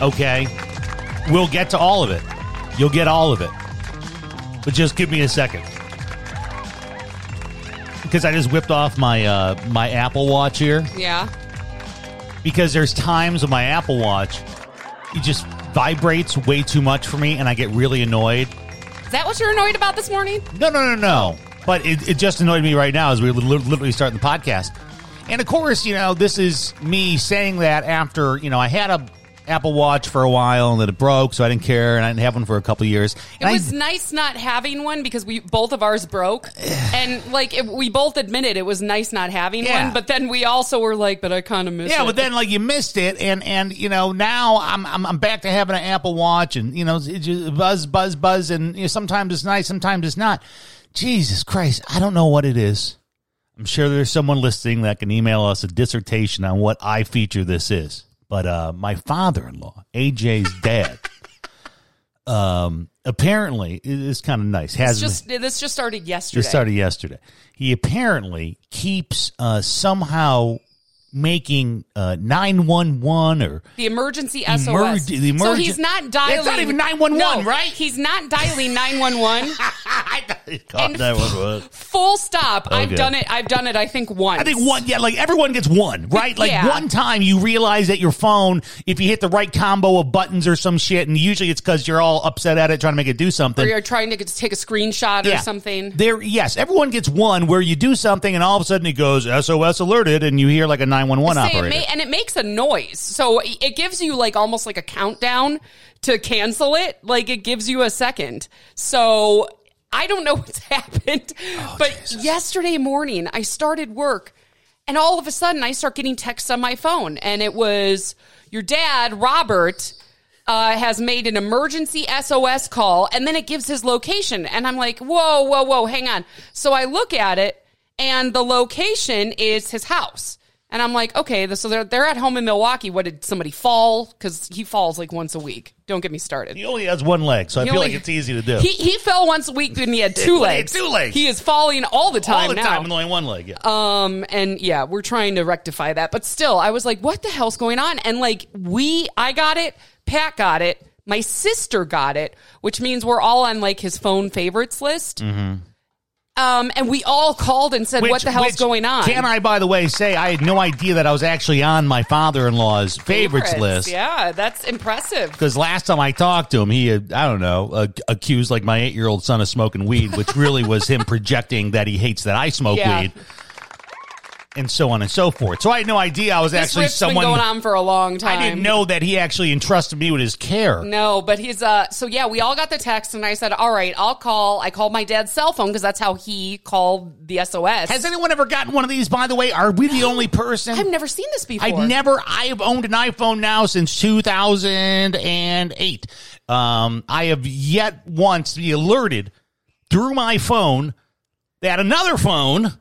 Okay? We'll get to all of it. You'll get all of it. But just give me a second. Because I just whipped off my uh, my Apple Watch here. Yeah. Because there's times when my Apple Watch it just vibrates way too much for me and I get really annoyed. Is that what you're annoyed about this morning? No, no, no, no. But it, it just annoyed me right now as we were literally starting the podcast. And of course, you know, this is me saying that after, you know, I had a Apple Watch for a while and then it broke, so I didn't care and I didn't have one for a couple years. It And I- was nice not having one because we both of ours broke, and like it, we both admitted it was nice not having Yeah. one. But then we also were like, "But I kind of miss Yeah, it." but then like you missed it, and and you know now I'm I'm, I'm back to having an Apple Watch, and you know it just buzz buzz buzz, and you know, sometimes it's nice, sometimes it's not. Jesus Christ, I don't know what it is. I'm sure there's someone listening that can email us a dissertation on what I feature this is. But uh, my father-in-law, AJ's dad, um, apparently it is kind of nice. It's Has just this just started yesterday. just started yesterday. He apparently keeps uh, somehow making uh, nine one one or the emergency SOS. Emerg- the so he's not dialing. It's not even 911, No, right? He's not dialing nine one one. And Full stop. I've done it. I've done it. I think once. I think one, yeah, like everyone gets one, right? Like Yeah. one time you realize that your phone, if you hit the right combo of buttons or some shit, and usually it's because you're all upset at it trying to make it do something, Or you're trying to take a screenshot or something. There, yes, everyone gets one where you do something and all of a sudden it goes SOS alerted, and you hear like a nine one one Say it operator. and it makes a noise. So it gives you like almost like a countdown to cancel it. Like it gives you a second. So I don't know what's happened, Oh, but yesterday morning I started work and all of a sudden I start getting texts on my phone and it was your dad, Robert, uh, has made an emergency SOS call and then it gives his location. And I'm like, whoa, whoa, whoa, hang on. So I look at it and the location is his house. And I'm like, okay, so they're, they're at home in Milwaukee. What did somebody fall? Because he falls like once a week. Don't get me started. he only has one leg, so I He feel only- like it's easy to do. He, he fell once a week and he had two He had legs. two legs. He is falling all the time all the now. time with only one leg. Yeah. Um, and yeah, we're trying to rectify that. But still, I was like, what the hell's going on? And like, we, I got it, Pat got it, my sister got it, which means we're all on like his phone favorites list. Um, and we all called and said, what the hell's which, going on? Can I, by the way, say I had no idea that I was actually on my father-in-law's favorites, list. Yeah, that's impressive. Because last time I talked to him, he had, I don't know, uh, accused like my eight year old son of smoking weed, which really was him projecting that he hates that I smoke Yeah. weed, and so on and so forth. So I had no idea I was This actually someone. been going on for a long time. I didn't know that he actually entrusted me with his care. No, but he's uh so yeah, we all got the text and I said, "All right, I'll call." I called my dad's cell phone because that's how he called the SOS. Has anyone ever gotten one of these? By the way, are we the only person? I've never seen this before. I've never. I have owned an iPhone now since 2008. Um, I have yet once to be alerted through my phone that another phone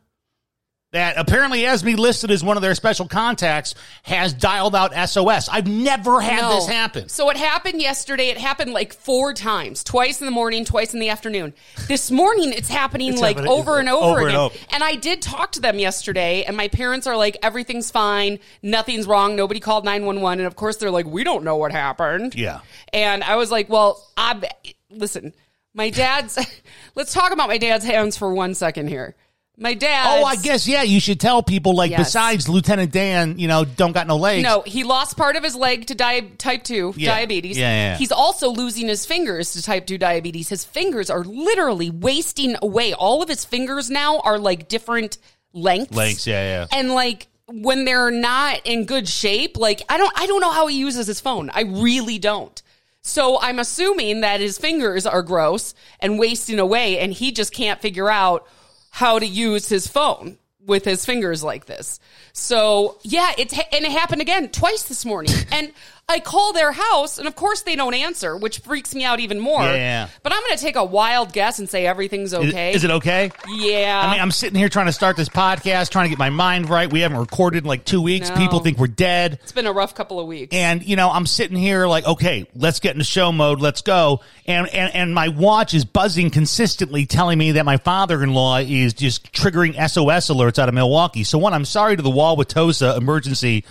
that apparently has me listed as one of their special contacts has dialed out SOS. I've never had No. this happen. So it happened yesterday. It happened like four times, twice in the morning, twice in the afternoon. This morning, it's happening It's like happening over and over, over and again. over. And I did talk to them yesterday, and my parents are like, everything's fine, nothing's wrong, nobody called nine one one, and of course they're like, we don't know what happened. Yeah. And I was like, well, I listen, my dad's. let's talk about my dad's hands for one second here. My dad. Oh, I guess yeah. You should tell people like Yes. besides Lieutenant Dan, you know, don't got no legs. No, he lost part of his leg to di- type 2 Yeah. diabetes. Yeah, yeah, yeah. He's also losing his fingers to type 2 diabetes. His fingers are literally wasting away. All of his fingers now are like different lengths. Lengths, yeah, yeah. And like when they're not in good shape, like I don't I don't know how he uses his phone. I really don't. So I'm assuming that his fingers are gross and wasting away and he just can't figure out how to use his phone with his fingers like this. So yeah, it and it happened again twice this morning. and I call their house, and of course they don't answer, which freaks me out even more. Yeah. But I'm going to take a wild guess and say everything's okay. Is, it okay? Yeah. I mean, I'm sitting here trying to start this podcast, trying to get my mind right. We haven't recorded in like two weeks. No. People think we're dead. it's been a rough couple of weeks. And you know, I'm sitting here like, okay, let's get into show mode. Let's go. And and and my watch is buzzing consistently, telling me that my father-in-law is just triggering SOS alerts out of Milwaukee. So one, I'm sorry to the Wauwatosa Emergency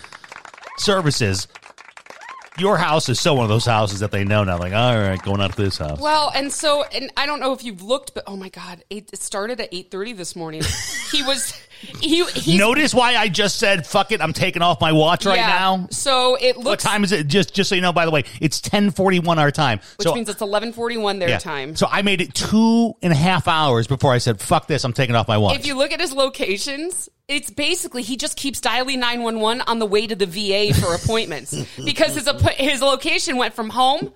Services. Your house is so one of those houses that they know now. Like, all right, going out to this house. Well, and so, and I don't know if you've looked, but oh my god, it, it started at eight thirty this morning. he was, he, he Notice why I just said, "Fuck it," I'm taking off my watch right yeah. now. So it looks, What time is it? Just just so you know, by the way, it's 10:41 our time. which so means it's eleven forty one their yeah. time. So I made it two and a half hours before I said, "Fuck this," I'm taking off my watch. if you look at his locations, it's basically he just keeps dialing 911 on the way to the VA for appointments. Because his his location went from home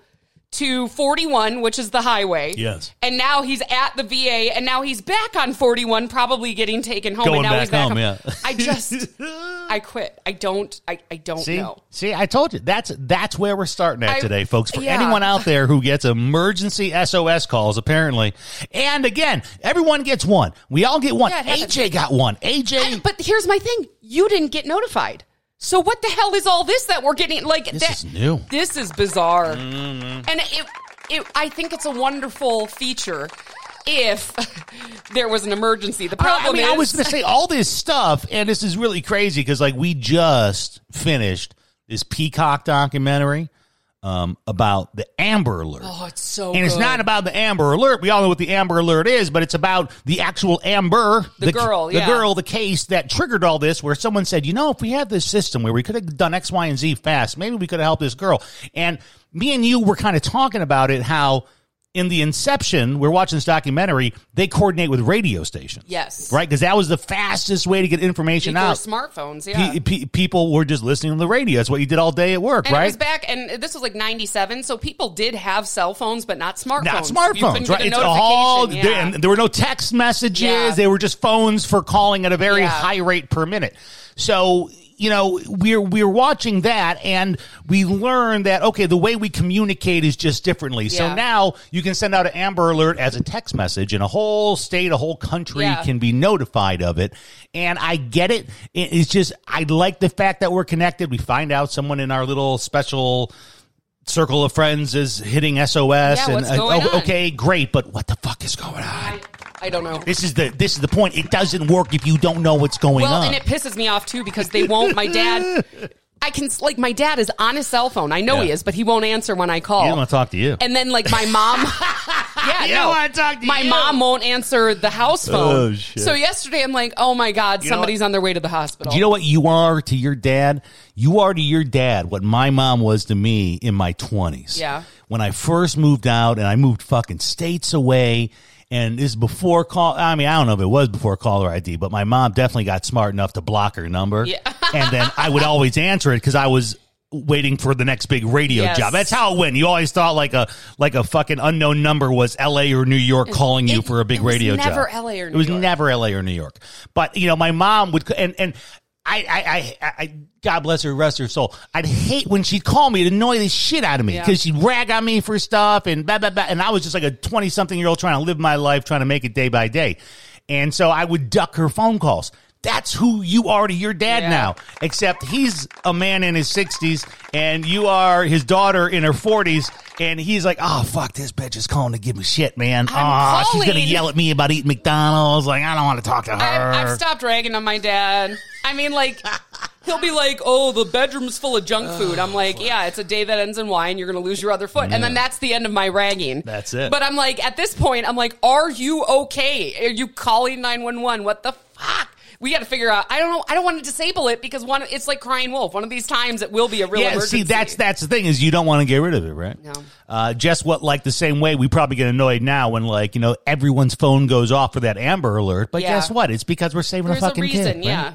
to 41, which is the highway. Yes. And now he's at the VA and now he's back on 41 probably getting taken home Going and now back he's back home, yeah. I just I quit. I don't I, I don't See, know. see, I told you that's that's where we're starting at I- today, folks. For yeah. anyone out there who gets emergency SOS calls, apparently, and again, everyone gets one. We all get one. Yeah. AJ got one. AJ, I- but here's my thing. You didn't get notified. So what the hell is all this that we're getting? Like This that, is new. Mm-hmm. This is bizarre, and it, it. I think it's a wonderful feature if there was an emergency. The problem I problem mean, is, I was going to say all this stuff, and this is really crazy because, like, we just finished this Peacock documentary um, about the Amber Alert. oh, it's so. and it's good. not about the Amber Alert. We all know what the Amber Alert is, but it's about the actual Amber, The girl, the yeah. girl, the case that triggered all this. Where someone said, you know, if we had this system where we could have done X, Y, and Z fast, maybe we could have helped this girl. And me and you were kind of talking about it, how in the inception, we're watching this documentary, they coordinate with radio stations. Yes. Right? Because that was the fastest way to get information before out. smartphones. Yeah. Pe- pe- people were just listening to the radio. That's what you did all day at work, and right? it was back, and this was like '97, so people did have cell phones, but not smartphones. Not smartphones, right? It's all notification, there, yeah. and there were no text messages. Yeah. They were just phones for calling at a very Yeah. high rate per minute. So you know we're we're watching that, and we learn that okay, the way we communicate is just differently. So now you can send out an Amber Alert as a text message, and a whole state, a whole country Yeah. can be notified of it. And I get. It- It's just I like the fact that we're connected. We find out someone in our little special circle of friends is hitting SOS Yeah, and uh, oh, okay, great, but what the fuck is going on? I, I don't know. This is the this is the point. It doesn't work if you don't know what's going Well, on. and it pisses me off too because they won't. My dad, I can like my dad is on his cell phone. I know Yeah. he is, but he won't answer when I call. he want to talk to you. And then like my mom, yeah, He no, don't wanna talk to you. my you. mom won't answer the house oh, phone. Oh, shit. So yesterday I'm like, oh my god, You somebody's on their way to the hospital. Do you know what you are to your dad? You are to your dad what my mom was to me in my 20s. Yeah. When I first moved out and I moved fucking states away. And this is before call. I mean, I don't know if it was before caller ID, but my mom definitely got smart enough to block her number. Yeah. and then I would always answer it because I was waiting for the next big radio Yes. job. That's how it went. You always thought like a like a fucking unknown number was L.A. or New York calling you for a big radio job. it was radio never job. LA or It New was York. never L.A. or New York. But you know, my mom would and and. I, I, I, I, God bless her, rest her soul. I'd hate when she'd call me to annoy the shit out of me because she'd rag on me for stuff and blah, blah, blah. And I was just like a 20 something year old trying to live my life, trying to make it day by day. And so I would duck her phone calls. That's who you are to your dad Yeah. now, except he's a man in his 60s and you are his daughter in her 40s. And he's like, oh, fuck, this bitch is calling to give me shit, man. I'm Oh, she's going to yell at me about eating McDonald's. Like, I don't want to talk to her. I, I've stopped ragging on my dad. I mean, like, he'll be like, "Oh, the bedroom's full of junk food." I'm like, "Yeah, it's a day that ends in Y, and you're going to lose your other foot." And then that's the end of my ragging. That's it. But I'm like, at this point, I'm like, "Are you okay? Are you calling 911? What the fuck?" We got to figure out. I don't know. I don't want to disable it because one, it's like crying wolf. One of these times, it will be a real yeah, emergency. see, that's that's the thing is you don't want to get rid of it, right? No. Uh, just what like the same way we probably get annoyed now when like you know everyone's phone goes off for that Amber Alert, but Yeah. guess what? It's because we're saving There's a a fucking reason. kid. right? Yeah.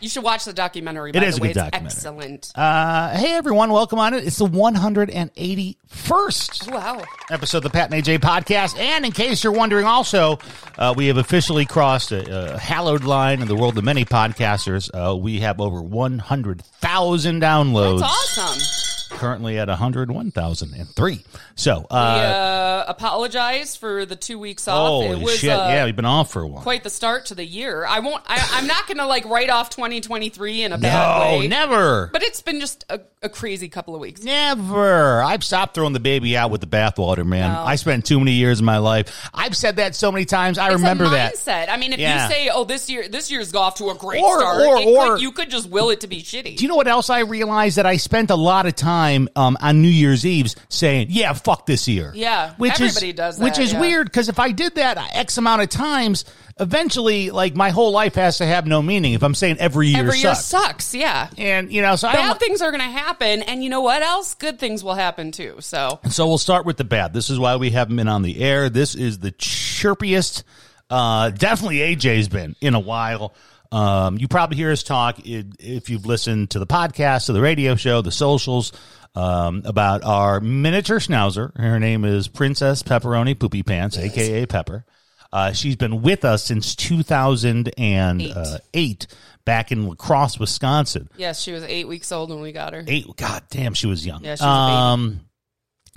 You should watch the documentary. It is the a way, good it's documentary. excellent. Uh, hey everyone, welcome on it. It's the 181st wow. episode of the Pat and AJ podcast. And in case you're wondering, also, uh, we have officially crossed a, a hallowed line in the world of many podcasters. Uh, we have over 100,000 downloads. That's awesome. Currently at 101,003. So, We uh, uh, apologize for the two weeks off. holy it was shit. uh, yeah, we've been off for a while. quite the start to the year. I won't. I, I'm not going to like write off 2023 in a bad no, way. never. But it's been just a, a crazy couple of weeks. Never. I've stopped throwing the baby out with the bathwater, man. No. I spent too many years of my life. I've said that so many times. I It's remember that. I mean, if Yeah. you say, "Oh, this year, this year's off to a great Or- start," or- it could- or- you could just will it to be shitty. Do you know what else I realized? That I spent a lot of time um, on New Year's Eves saying, "Yeah, fuck this year." Yeah, which everybody is does which that, is yeah. weird because if I did that X amount of times, eventually, like my whole life has to have no meaning. If I'm saying every year Every year sucks, sucks. Yeah. and you know, so I Bad things are going to happen, and you know what else? Good things will happen too. So So we'll start with the bad. This is why we haven't been on the air. This is the chirpiest. Uh, definitely AJ's been in a while. Um, you probably hear us talk if you've listened to the podcast, to the radio show, the socials, um, about our miniature schnauzer. Her name is Princess Pepperoni Poopy Pants, aka Pepper. Uh, she's been with us since 2008, back in La Crosse, Wisconsin. yes, she was eight weeks old when we got her. Eight, god damn, she was young. Yeah, she was a baby. um,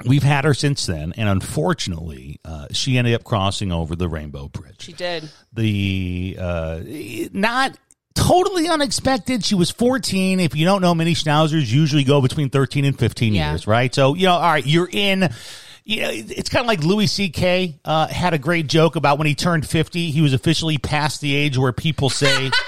we've had her since then, and unfortunately, uh, she ended up crossing over the Rainbow Bridge. She did. The uh, not totally unexpected. She was 14. If you don't know, many schnauzers usually go between 13 and 15 Yeah. years, right? So you know, all right, you're in. You know, it's kind of like Louis C.K. Uh, had a great joke about when he turned 50, he was officially past the age where people say.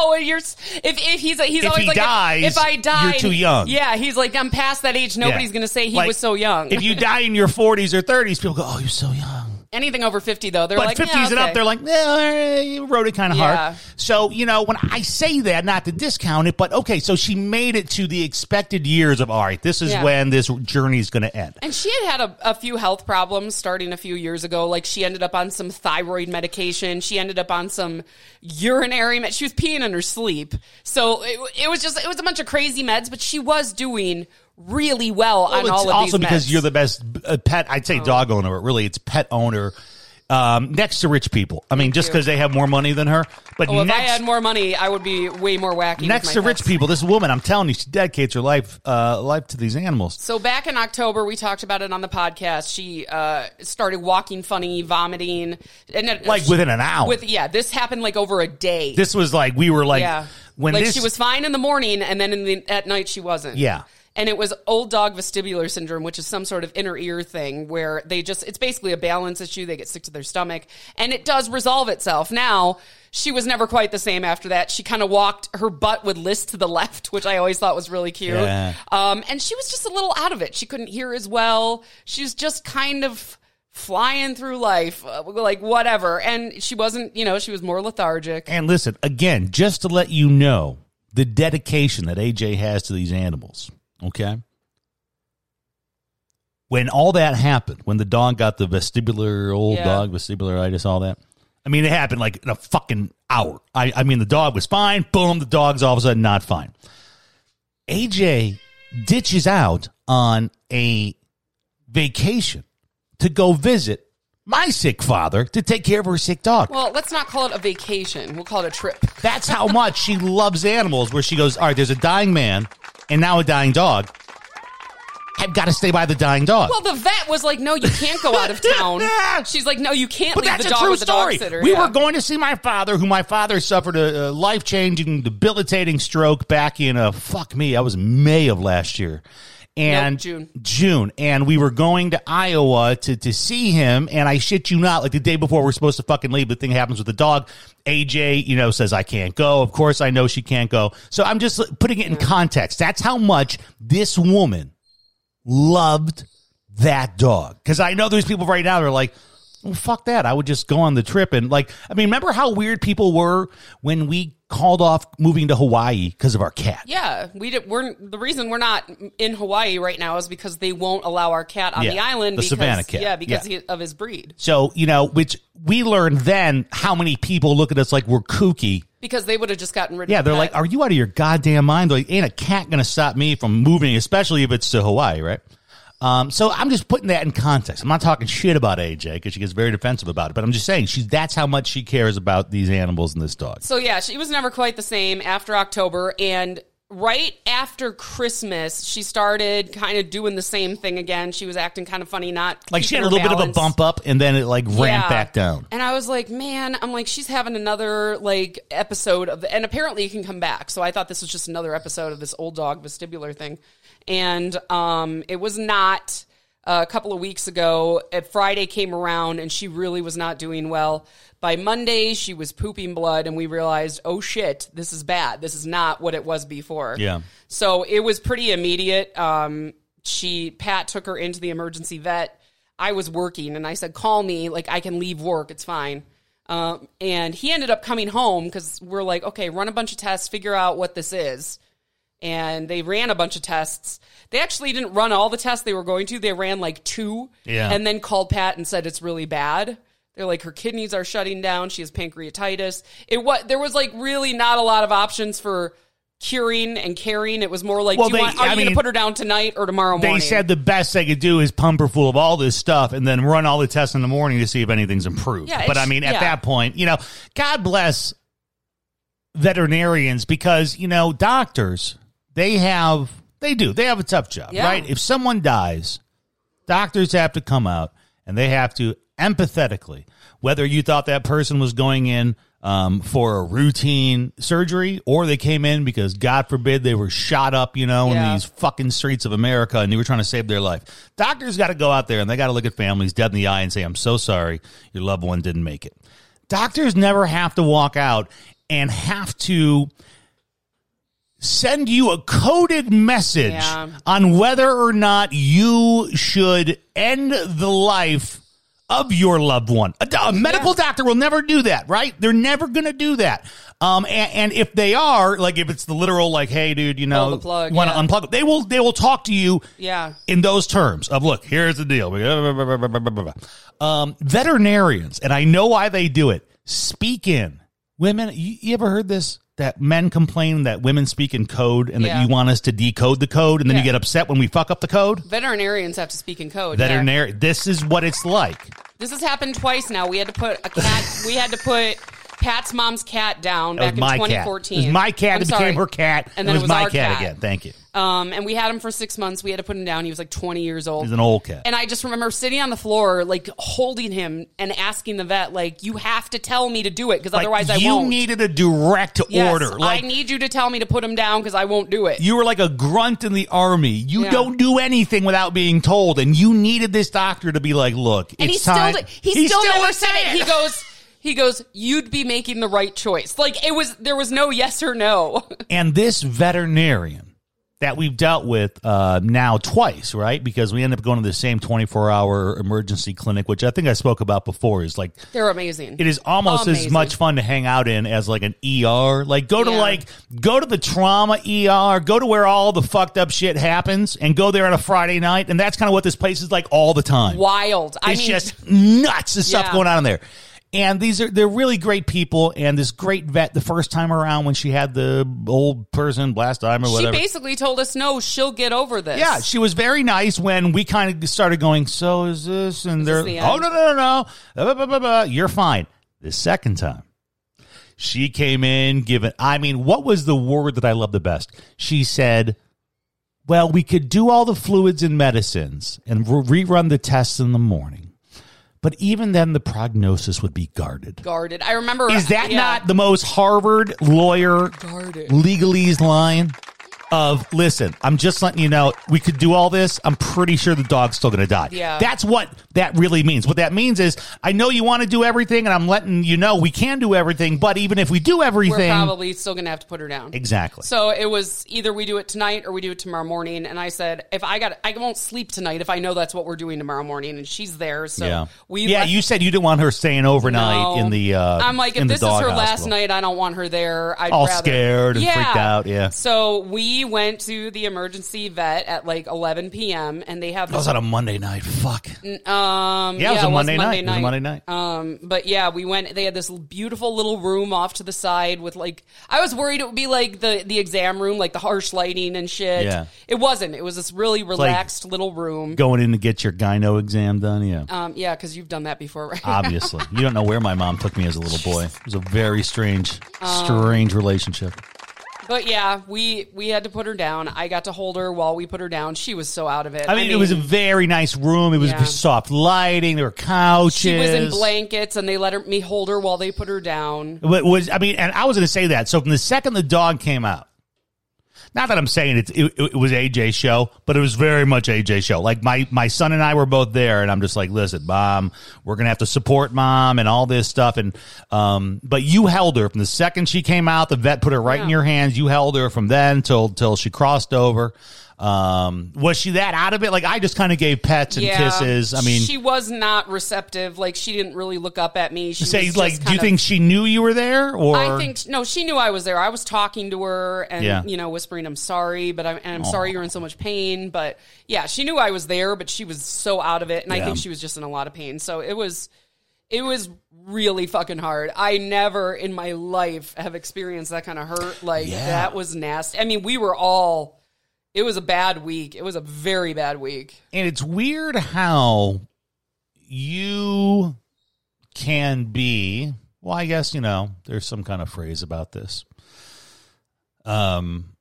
Oh, you're if if he's he's If always he like if- dies, if, I die, you're too young. Yeah, he's like I'm past that age. Nobody's Yeah. going to say he Like, was so young. if you die in your 40s or 30s, people go, "Oh, you're so young." Anything over 50 though, they're But like 50s yeah, and up, they're like, yeah, you wrote it kind of Yeah. hard. So, you know, when I say that, not to discount it, but okay, so she made it to the expected years of, all right, this is Yeah. when this journey is going to end. And she had had a, a few health problems starting a few years ago. Like she ended up on some thyroid medication. She ended up on some urinary. Med- she was peeing in her sleep. So it, it was just it was a bunch of crazy meds. But she was doing really well on Well, all it's of also these because meds. Oh. you're the best uh, pet, I'd say dog owner, but really it's pet owner um, next to rich people. I mean, just because they have more money than her. But Oh, if I had more money, I would be way more wacky. next to rich people, this woman, I'm telling you, she dedicates her life, uh, life to these animals. So back in October, we talked about it on the podcast. She uh, started walking funny, vomiting, and it, Like within an hour. With yeah, this happened like over a day. This was like, we were like, yeah, when like this, she was fine in the morning, and then in the, at night she wasn't. Yeah. And it was old dog vestibular syndrome, which is some sort of inner ear thing where they just, it's basically a balance issue. They get sick to their stomach and it does resolve itself. Now, she was never quite the same after that. She kind of walked, her butt would list to the left, which I always thought was really cute. Yeah. Um, and she was just a little out of it. She couldn't hear as well. She's just kind of flying through life, uh, like whatever. And she wasn't, you know, she was more lethargic. And listen, again, just to let you know the dedication that AJ has to these animals, okay? When all that happened, when the dog got the vestibular, old Yeah. dog vestibularitis, all that, I mean, it happened like in a fucking hour. I, I mean, the dog was fine. Boom, the dog's all of a sudden not fine. AJ ditches out on a vacation to go visit my sick father to take care of her sick dog. Well, let's not call it a vacation. We'll call it a trip. That's how much she loves animals. Where she goes, all right, there's a dying man and now a dying dog. I've got to stay by the dying dog. Well, the vet was like, "No, you can't go out of town." She's like, "No, you can't but leave that's the a dog true with the story. dog sitter." we Yeah. were going to see my father, who my father suffered a, a life changing, debilitating stroke back in a fuck me. That was May of last year. And Nope, June. June, and we were going to Iowa to to see him. And I shit you not, like the day before we're supposed to fucking leave, the thing happens with the dog. AJ, you know, says I can't go. Of course, I know she can't go. So I'm just putting it in mm. context. That's how much this woman loved that dog. Because I know there's people right now that are like, well, fuck that. I would just go on the trip. And like, I mean, remember how weird people were when we called off moving to Hawaii because of our cat? Yeah, we did, we're the reason we're not in Hawaii right now is because they won't allow our cat on Yeah, the island. the because, Savannah cat. Yeah, because Yeah. he- of his breed. So, you know, which we learned then how many people look at us like we're kooky because they would have just gotten rid Yeah, of the they're like, "Are you out of your goddamn mind? Like, ain't a cat gonna stop me from moving, especially if it's to Hawaii, right?" Um, so I'm just putting that in context. I'm not talking shit about AJ because she gets very defensive about it, but I'm just saying she's that's how much she cares about these animals and this dog. So yeah, she was never quite the same after October and right after Christmas, she started kind of doing the same thing again. She was acting kind of funny, not Like she had a little bit of a bump up, and then it like ramped Yeah. back down. And I was like, man, I'm like, she's having another like episode of the, and apparently it can come back. So I thought this was just another episode of this old dog vestibular thing. And um, it was not a couple of weeks ago. uh, Friday came around and she really was not doing well. By Monday, she was pooping blood, and we realized, oh shit, this is bad. This is not what it was before. Yeah. So it was pretty immediate. Um, she Pat took her into the emergency vet. I was working, and I said, "Call me. Like I can leave work. It's fine." Um, and he ended up coming home because we're like, "Okay, run a bunch of tests, figure out what this is." And they ran a bunch of tests. They actually didn't run all the tests they were going to. They ran like two, Yeah. and then called Pat and said it's really bad. They're like her kidneys are shutting down. She has pancreatitis. It what there was like really not a lot of options for curing and caring. It was more like, Well, do you they- want, are I you going to put her down tonight or tomorrow morning? They said the best they could do is pump her full of all this stuff and then run all the tests in the morning to see if anything's improved. Yeah, but I mean, at yeah. that point, you know, God bless veterinarians because, you know, doctors, they have, they do, they have a tough job, Yeah. right? If someone dies, doctors have to come out and they have to empathetically, whether you thought that person was going in um, for a routine surgery or they came in because God forbid they were shot up, you know, Yeah. in these fucking streets of America and you were trying to save their life. Doctors got to go out there and they got to look at families dead in the eye and say, I'm so sorry your loved one didn't make it. Doctors never have to walk out and have to send you a coded message Yeah. on whether or not you should end the life of your loved one. A, a medical doctor will never do that, right? They're never going to do that. Um, and, and if they are, like, if it's the literal, like, hey, dude, you know, want to yeah. unplug they will, they will talk to you Yeah. in those terms of look here's the deal um, veterinarians and i know why they do it speak in women you, you ever heard this that men complain that women speak in code and that you want us to decode the code and then you get upset when we fuck up the code Veterinarians have to speak in code. yeah. this is what it's like This has happened twice now. We had to put a cat. we had to put Pat's mom's cat down back was in cat 2014. it was my cat I'm it became sorry. her cat and then it was, my our cat, again thank you Um, and we had him for six months. We had to put him down. He was like 20 years old. he's an old cat And I just remember sitting on the floor, like holding him and asking the vet, like, "You have to tell me to do it, because Like, otherwise I you won't." You needed a direct Yes, order like I need you to tell me to put him down because I won't do it. You were like a grunt in the army. You Yeah. don't do anything without being told, and you needed this doctor to be like, "Look, and he it's still time." did, he, still, never didn't said say it. He goes, he goes, "You'd be making the right choice." Like it was, there was no yes or no. and this veterinarian that we've dealt with uh, now twice, right? Because we end up going to the same twenty-four hour emergency clinic, which I think I spoke about before. Is like They're amazing. It is almost as much fun to hang out in as like an ER. Like go to Yeah. like go to the trauma ER, go to where all the fucked up shit happens, and go there on a Friday night. And that's kind of what this place is like all the time. wild. I It's mean, just nuts the stuff going on in there. And these are they're really great people. And this great vet the first time around when she had the old person blast time or whatever, she basically told us, "No, she'll get over this." yeah, she was very nice when we kind of started going. So is this? And they're the oh no no no no, Blah, blah, blah, blah. you're fine. The second time, she came in giving. I mean, what was the word that I love the best? She said, "Well, we could do all the fluids and medicines and re- rerun the tests in the morning." But even then, the prognosis would be guarded. guarded. I remember. Is that yeah. not the most Harvard lawyer Guarded. legalese line? Of listen, I'm just letting you know we could do all this. I'm pretty sure the dog's still going to die. Yeah. that's what that really means. What that means is I know you want to do everything, and I'm letting you know we can do everything. But even if we do We're everything, probably still gonna have to put her down. exactly. So it was either we do it tonight or we do it tomorrow morning. And I said, if I got, I won't sleep tonight if I know that's what we're doing tomorrow morning. And she's there, so yeah, we. yeah. left- You said you didn't want her staying overnight No. in the. Uh, I'm like, if this is her last night, I don't want her there. I'd All rather, scared and freaked out, yeah. So we we went to the emergency vet at like 11 p.m. and they have That was on a Monday night. Fuck. um, Yeah, it was a Monday night. It was a Monday night. Um, but yeah, we went. They had this beautiful little room off to the side with like. I was worried it would be like the the exam room, like the harsh lighting and shit. Yeah. it wasn't. It was this really relaxed little room. Going in to get your gyno exam done. Yeah. Um, yeah, because you've done that before, right? Obviously, you don't know where my mom took me as a little boy. It was a very strange, Um, strange relationship. But yeah, we we had to put her down. I got to hold her while we put her down. She was so out of it. I mean, it was a very nice room. It was Yeah. soft lighting. There were couches. she was in blankets, and they let her me hold her while they put her down. What was I mean, and I was going to say that. So from the second the dog came out, not that I'm saying it, it, it was AJ's show, but it was very much AJ's show. Like my my son and I were both there, and I'm just like, listen, mom, we're gonna have to support mom and all this stuff. And um, but you held her from the second she came out. The vet put her right in your hands. You held her from then till till she crossed over. Um, was she that out of it? Like I just kind of gave pets and kisses. I mean, she was not receptive. Like she didn't really look up at me. She say was like, do you kind think she knew you were there? Or I think no, she knew I was there. I was talking to her and Yeah. you know whispering, "I'm sorry, but I'm and I'm sorry you're in so much pain." But yeah, she knew I was there, but she was so out of it, and I think she was just in a lot of pain. So it was, it was really fucking hard. I never in my life have experienced that kind of hurt. Like Yeah. that was nasty. I mean, we were all. It was a bad week. It was a very bad week. And it's weird how you can be, well, I guess, you know, there's some kind of phrase about this. Um,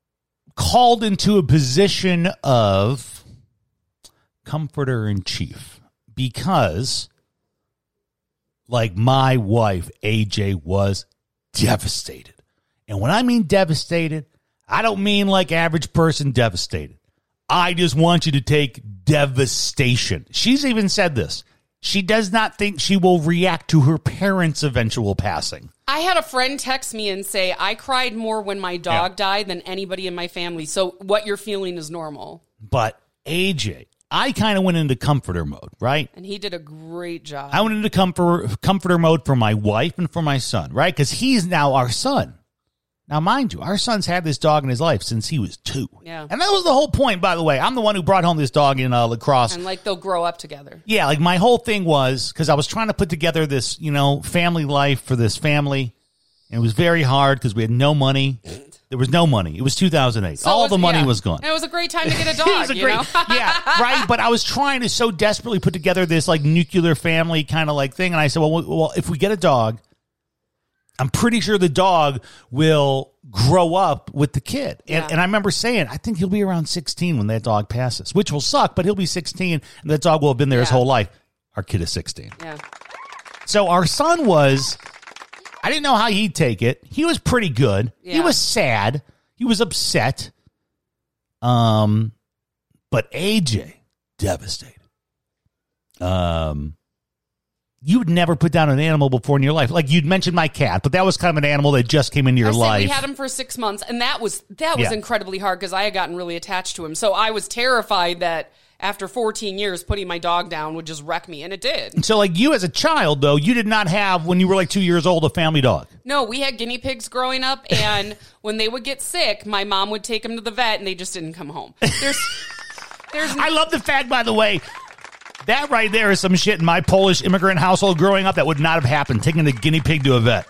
called into a position of comforter in chief because, like, my wife, AJ, was devastated. And when I mean devastated, I don't mean like average person devastated. I just want you to take devastation. She's even said this. She does not think she will react to her parents' eventual passing. I had a friend text me and say, I cried more when my dog Yeah. died than anybody in my family. So what you're feeling is normal. But AJ, I kind of went into comforter mode, right? And he did a great job. I went into comfort, comforter mode for my wife and for my son, right? Because he's now our son. Now, mind you, our son's had this dog in his life since he was two. Yeah. And that was the whole point, by the way. I'm the one who brought home this dog in uh, La Crosse. and like they'll grow up together. yeah, like my whole thing was because I was trying to put together this, you know, family life for this family. And it was very hard because we had no money. There was no money. It was 2008. So All was- the money yeah. was gone. And it was a great time to get a dog. It was a you great, know? yeah, right. But I was trying to so desperately put together this like nuclear family kind of like thing, and I said, well, well, if we get a dog, I'm pretty sure the dog will grow up with the kid. And, Yeah. and I remember saying, I think he'll be around 16 when that dog passes, which will suck, but he'll be 16, and that dog will have been there his whole life. Our kid is 16. yeah. So our son was, I didn't know how he'd take it. He was pretty good. He was sad. He was upset. Um, but AJ devastated. Um, you'd never put down an animal before in your life. Like you'd mentioned my cat, but that was kind of an animal that just came into your I life. we had him for six months, and that was that was Yeah. incredibly hard because I had gotten really attached to him. So I was terrified that after 14 years, putting my dog down would just wreck me, and it did. so, like you as a child, though, you did not have when you were like two years old a family dog. No, we had guinea pigs growing up, and when they would get sick, my mom would take them to the vet, and they just didn't come home. There's, there's, I love the fact, by the way, that right there is some shit in my Polish immigrant household growing up that would not have happened. Taking the guinea pig to a vet,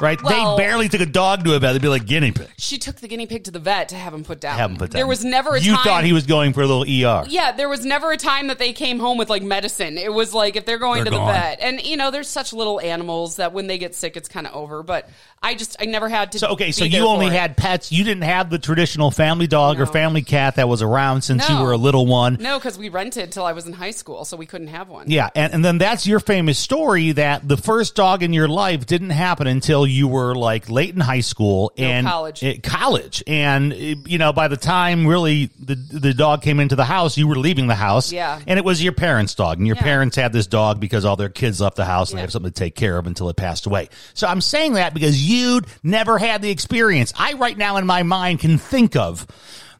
right? Well- they barely took a dog to a vet. They'd be like guinea pig. she took the guinea pig to the vet to have him put down. Have him put down. There was never a you time. thought he was going for a little ER. Yeah, there was never a time that they came home with like medicine. It was like if they're going They're to the vet, and you know, there's such little animals that when they get sick, it's kind of over. But I just, I never had to. So okay, so you only had pets. You didn't have the traditional family dog or family cat that was around since you were a little one. no, because we rented till I was in high school, so we couldn't have one. Yeah, and, and then that's your famous story that the first dog in your life didn't happen until you were like late in high school and college. eh, college, and eh, you know by the time really the the dog came into the house, you were leaving the house. Yeah. and it was your parents' dog, and your Yeah. parents had this dog because all their kids left the house and they have something to take care of until it passed away. So I'm saying that because you'd never had the experience. I right now in my mind can think of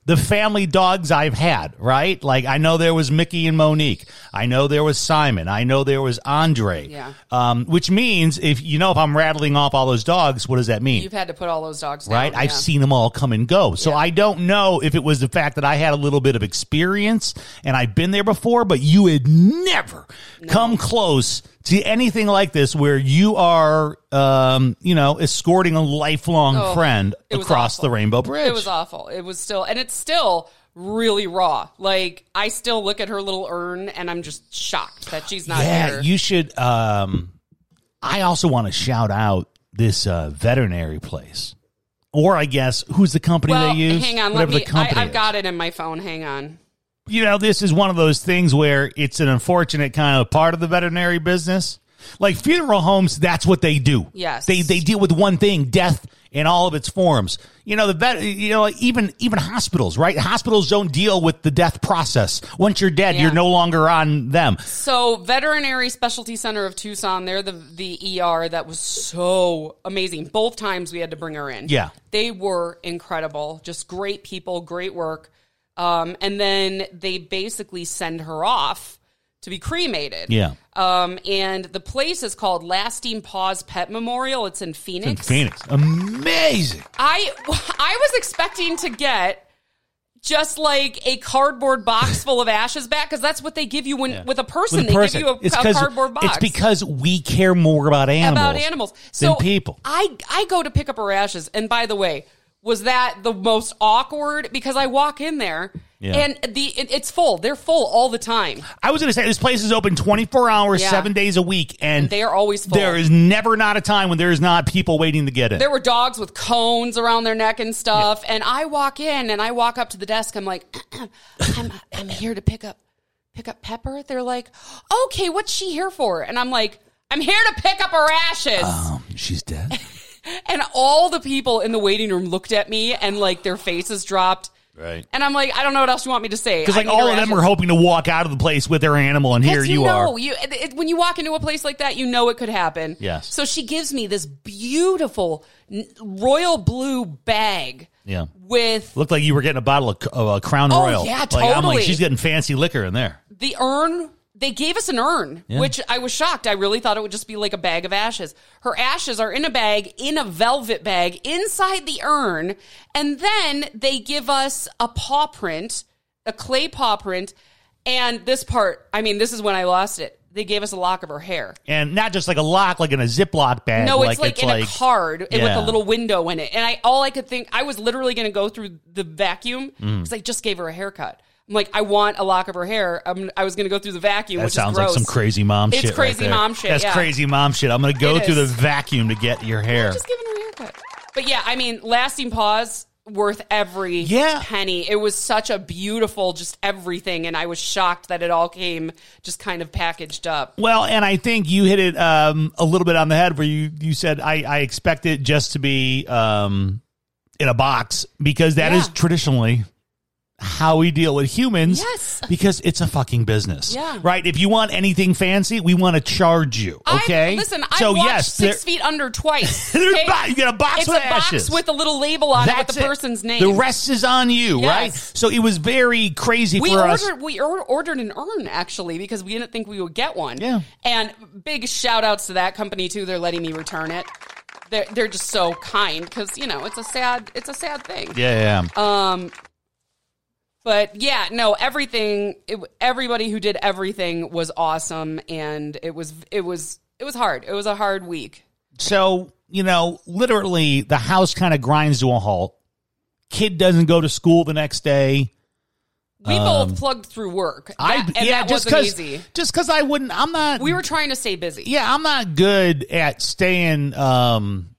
the family dogs I've had, right? Like I know there was Mickey and Monique. I know there was Simon. I know there was Andre. Yeah. Um, which means if you know if I'm rattling off all those dogs, what does that mean? You've had to put all those dogs down. right? I've seen them all come and go. So Yeah. I don't know if it was the fact that I had a little bit of experience and I've been there before, but you had never come close to anything like this where you are, um, you know, escorting a lifelong Oh, friend across awful. the Rainbow Bridge. It was awful. It was still, and it's still really raw. Like I still look at her little urn, and I'm just shocked that she's not yeah, here. you should. Um, I also want to shout out this uh, veterinary place. Or I guess who's the company well, they use? hang on. Whatever Let me. the company I, I've is. got it in my phone. Hang on. You know, this is one of those things where it's an unfortunate kind of part of the veterinary business. Like funeral homes, that's what they do. Yes. They they deal with one thing, death in all of its forms. You know, the vet you know, even even hospitals, right? Hospitals don't deal with the death process. Once you're dead, Yeah. you're no longer on them. So, Veterinary Specialty Center of Tucson, they're the the ER that was so amazing. Both times we had to bring her in. Yeah. They were incredible. Just great people, great work. Um, and then they basically send her off to be cremated. Yeah. Um, and the place is called Lasting Paws Pet Memorial. It's in Phoenix. In Phoenix. Amazing. I I was expecting to get just like a cardboard box full of ashes back because that's what they give you when with a person. With a they person. give you a, it's a cardboard box. It's because we care more about animals. about animals. than people. I I go to pick up her ashes, and by the way, was that the most awkward? Because I walk in there. Yeah. And the it, it's full. They're full all the time. I was going to say this place is open 24 hours, Yeah. seven days a week, and, They are always full. There is never not a time when there is not people waiting to get in. There were dogs with cones around their neck and stuff. And I walk in and I walk up to the desk. I'm like, I'm, I'm here to pick up pick up Pepper. They're like, okay, what's she here for? And I'm like, I'm here to pick up her ashes. um, she's dead. and all the people in the waiting room looked at me and like their faces dropped. Right. And I'm like, I don't know what else you want me to say. Because like all of them ashes. are hoping to walk out of the place with their animal, and here you, you know, are. You it, it- when you walk into a place like that, you know it could happen. Yes. So she gives me this beautiful royal blue bag. Yeah. With Looked like you were getting a bottle of, of uh, Crown Oh, Royal. yeah, Like, I'm like, totally. she's getting fancy liquor in there. the urn. They gave us an urn, which I was shocked. I really thought it would just be like a bag of ashes. Her ashes are in a bag, in a velvet bag, inside the urn. And then they give us a paw print, a clay paw print. And this part, I mean, this is when I lost it. They gave us a lock of her hair. And not just like a lock, like in a Ziploc bag. No, it's like, in a card with a little window in it. And I all I could think I was literally going to go through the vacuum Mm. because I just gave her a haircut. I'm like, I want a lock of her hair. I'm, I was going to go through the vacuum, That which sounds is like some crazy mom It's shit. right crazy there. mom shit, That's yeah. crazy mom shit. I'm going to go It through the vacuum to get your hair. Just giving her a haircut. But yeah, I mean, Lasting Paws worth every Yeah. penny. It was such a beautiful, just everything, and I was shocked that it all came just kind of packaged up. Well, and I think you hit it um, a little bit on the head where you, you said, I, I expect it just to be um, in a box because that is Yeah. traditionally how we deal with humans. Yes. Because it's a fucking business. Yeah. Right? If you want anything fancy, we want to charge you. Okay? I, listen, I so, watched yes, Six Feet Under twice. Okay? bo- you get a box it's with a box with a little label on it That's with the it. person's name. The rest is on you, Yes. right? So it was very crazy we for ordered us. we or- ordered an urn actually because we didn't think we would get one. Yeah. And big shout outs to that company too. They're letting me return it. They're they're just so kind because you know it's a sad it's a sad thing. Yeah, yeah. Um, but yeah, no, everything. It, everybody who did everything was awesome, and it was it was it was hard. It was a hard week. So, you know, literally the house kind of grinds to a halt. Kid doesn't go to school the next day. We both plugged through work. That, Um, I and yeah, that just cuz just cuz I wouldn't I'm not We were trying to stay busy. Yeah, I'm not good at staying um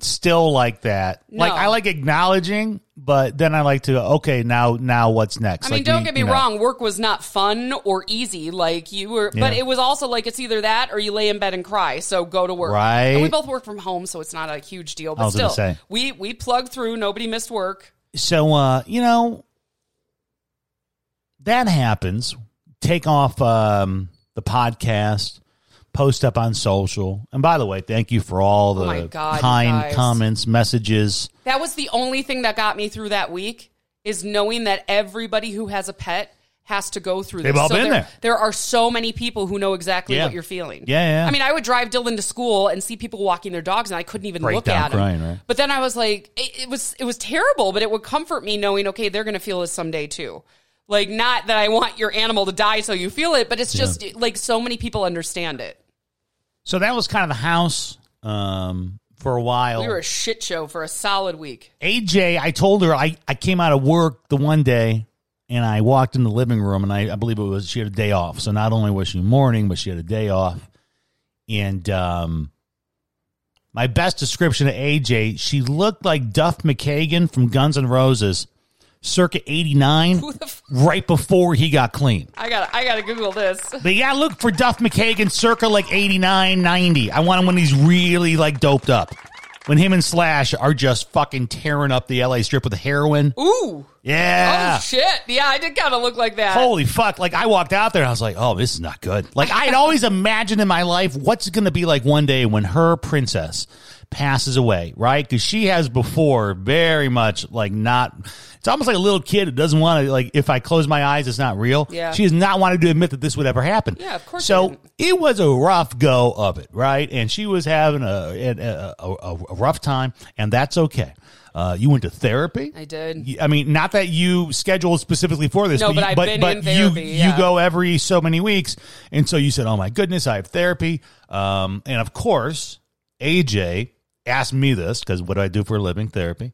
still like that. Like I like acknowledging, but then I like to okay, now now what's next? I mean, Like, don't we- get me you know. wrong. Work was not fun or easy. Like you were, but Yeah. it was also like it's either that or you lay in bed and cry. So go to work. Right. And we both work from home, so it's not a huge deal. But still, say. we we plugged through. Nobody missed work. So uh, you know, that happens. Take off um the podcast, post up on social. And by the way, thank you for all oh the Oh God, kind comments, messages. That was the only thing that got me through that week. is knowing that everybody who has a pet has to go through They've this. all been there, there. There are so many people who know exactly Yeah. what you're feeling. Yeah, yeah. I mean, I would drive Dylan to school and see people walking their dogs, and I couldn't even Break look at crying, right? But then I was like, it, it was it was terrible, but it would comfort me knowing, okay, they're going to feel this someday too. Like, not that I want your animal to die so you feel it, but it's just like so many people understand it. So that was kind of the house um, for a while. We were a shit show for a solid week. AJ, I told her I, I came out of work the one day and I walked in the living room and I, I believe it was she had a day off. So not only was she mourning, but she had a day off. And um, my best description of AJ, she looked like Duff McKagan from Guns N' Roses, circa '89, f- right before he got clean. I got I got to Google this. But yeah, look for Duff McKagan circa like 89, 90. I want him when he's really like doped up. When him and Slash are just fucking tearing up the LA strip with the heroin. Ooh. Yeah. Oh shit! Yeah, I did kind of look like that. Holy fuck. Like I walked out there and I was like, oh, this is not good. Like I had always imagined in my life what's it going to be like one day when her princess passes away, right? Because she has before very much like not. It's almost like a little kid who doesn't want to like. If I close my eyes, it's not real. Yeah. She has not wanted to admit that this would ever happen. Yeah, of course So it was a rough go of it, right? And she was having a a, a, a, a rough time, and that's okay. Uh, you went to therapy. I did. I mean, not that you scheduled specifically for this, No, but, but you, I've but, been but in therapy, you yeah. you go every so many weeks, and so you said, "Oh my goodness, I have therapy." Um, and of course, AJ asked me this because what do I do for a living? Therapy.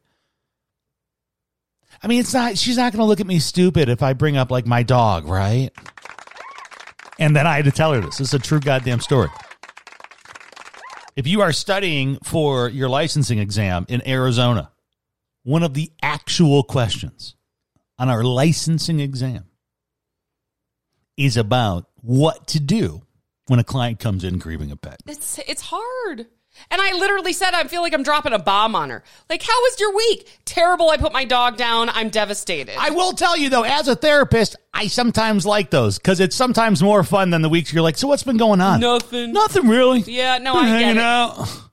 I mean, it's not. She's not going to look at me stupid if I bring up like my dog, right? And then I had to tell her this. This is a true goddamn story. If you are studying for your licensing exam in Arizona, one of the actual questions on our licensing exam is about what to do when a client comes in grieving a pet. It's it's hard. And I literally said I feel like I'm dropping a bomb on her. Like, how was your week? Terrible. I put my dog down. I'm devastated. I will tell you though, as a therapist, I sometimes like those because it's sometimes more fun than the weeks you're like, so what's been going on? Nothing. Nothing really. Yeah, no, Been I get hanging it. out.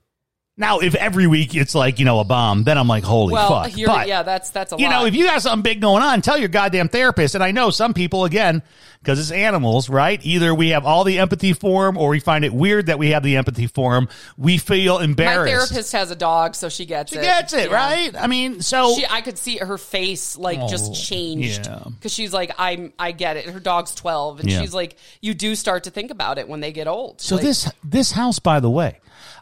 Now, if every week it's like, you know, a bomb, then I'm like, holy well, fuck. you're, But- yeah, that's that's a lot. you lot. know, if you got something big going on, tell your goddamn therapist. And I know some people, again, because it's animals, right? Either we have all the empathy for them or we find it weird that we have the empathy for them. We feel embarrassed. my therapist has a dog, so she gets she it. gets it, Yeah. right? I mean, so. She, I could see her face like Oh, just changed yeah. because she's like, I'm, I get it. Her dog's twelve, and Yeah. she's like, you do start to think about it when they get old. So Like, this this house, by the way,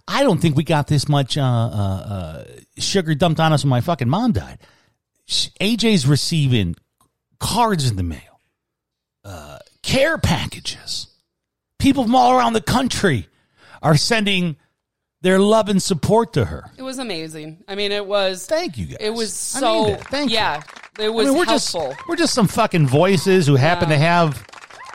I don't think we got this much uh, uh, uh, sugar dumped on us when my fucking mom died. AJ's receiving cards in the mail, uh, care packages. People from all around the country are sending their love and support to her. it was amazing. I mean, it was. Thank you guys. It was I so. mean that. Thank you. yeah, it was I mean, we're helpful. just we're just some fucking voices who happen Yeah. to have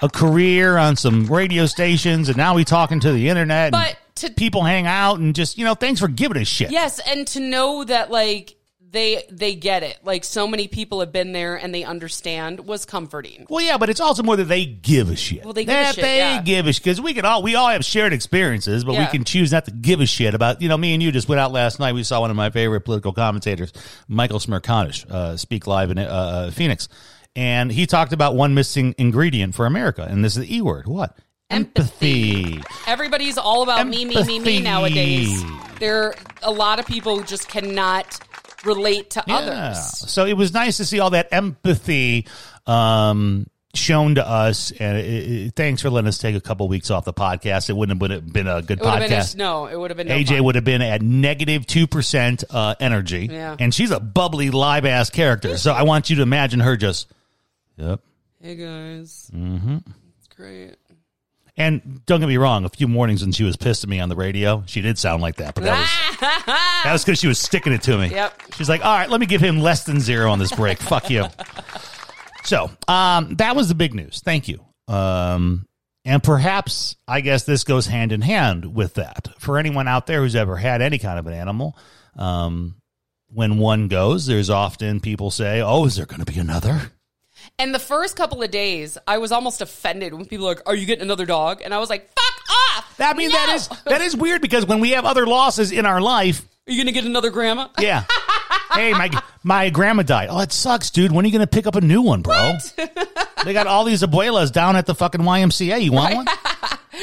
a career on some radio stations, and now we talking to the internet. and But to- people hang out and just you know, thanks for giving a shit. Yes, and to know that like they they get it. Like so many people have been there and they understand was comforting. Well, yeah, but it's also more that they give a shit. Well, they give a that shit, They yeah. give a shit because we can all we all have shared experiences, but we can choose not to give a shit about. You know, me and you just went out last night. We saw one of my favorite political commentators, Michael Smerconish, uh, speak live in uh, uh, Phoenix, and he talked about one missing ingredient for America, and this is the e word. What? Empathy. Everybody's all about me, me, me, me Empathy. nowadays. There are a lot of people who just cannot relate to Yeah. others. So it was nice to see all that empathy um, shown to us. And it, it, thanks for letting us take a couple weeks off the podcast. It wouldn't have been, a good podcast. a, no, it would have been no AJ fun. would have been at negative 2% uh, energy. Yeah. And she's a bubbly, live ass character. So I want you to imagine her just, yep. Hey guys. Mm-hmm. It's great. And don't get me wrong, a few mornings when she was pissed at me on the radio, she did sound like that. But that was, that was because she was sticking it to me. Yep. She's like, all right, let me give him less than zero on this break. Fuck you. So um, that was the big news. Thank you. Um, and perhaps, I guess this goes hand in hand with that. For anyone out there who's ever had any kind of an animal, um, when one goes, there's often people say, oh, is there going to be another? And the first couple of days, I was almost offended when people were like, "Are you getting another dog?" And I was like, "Fuck off!" I mean, that No! is that is weird because when we have other losses in our life, Are you gonna get another grandma? yeah, hey, my my grandma died. Oh, it sucks, dude. When are you going to pick up a new one, bro? they got all these abuelas down at the fucking YMCA. You want one?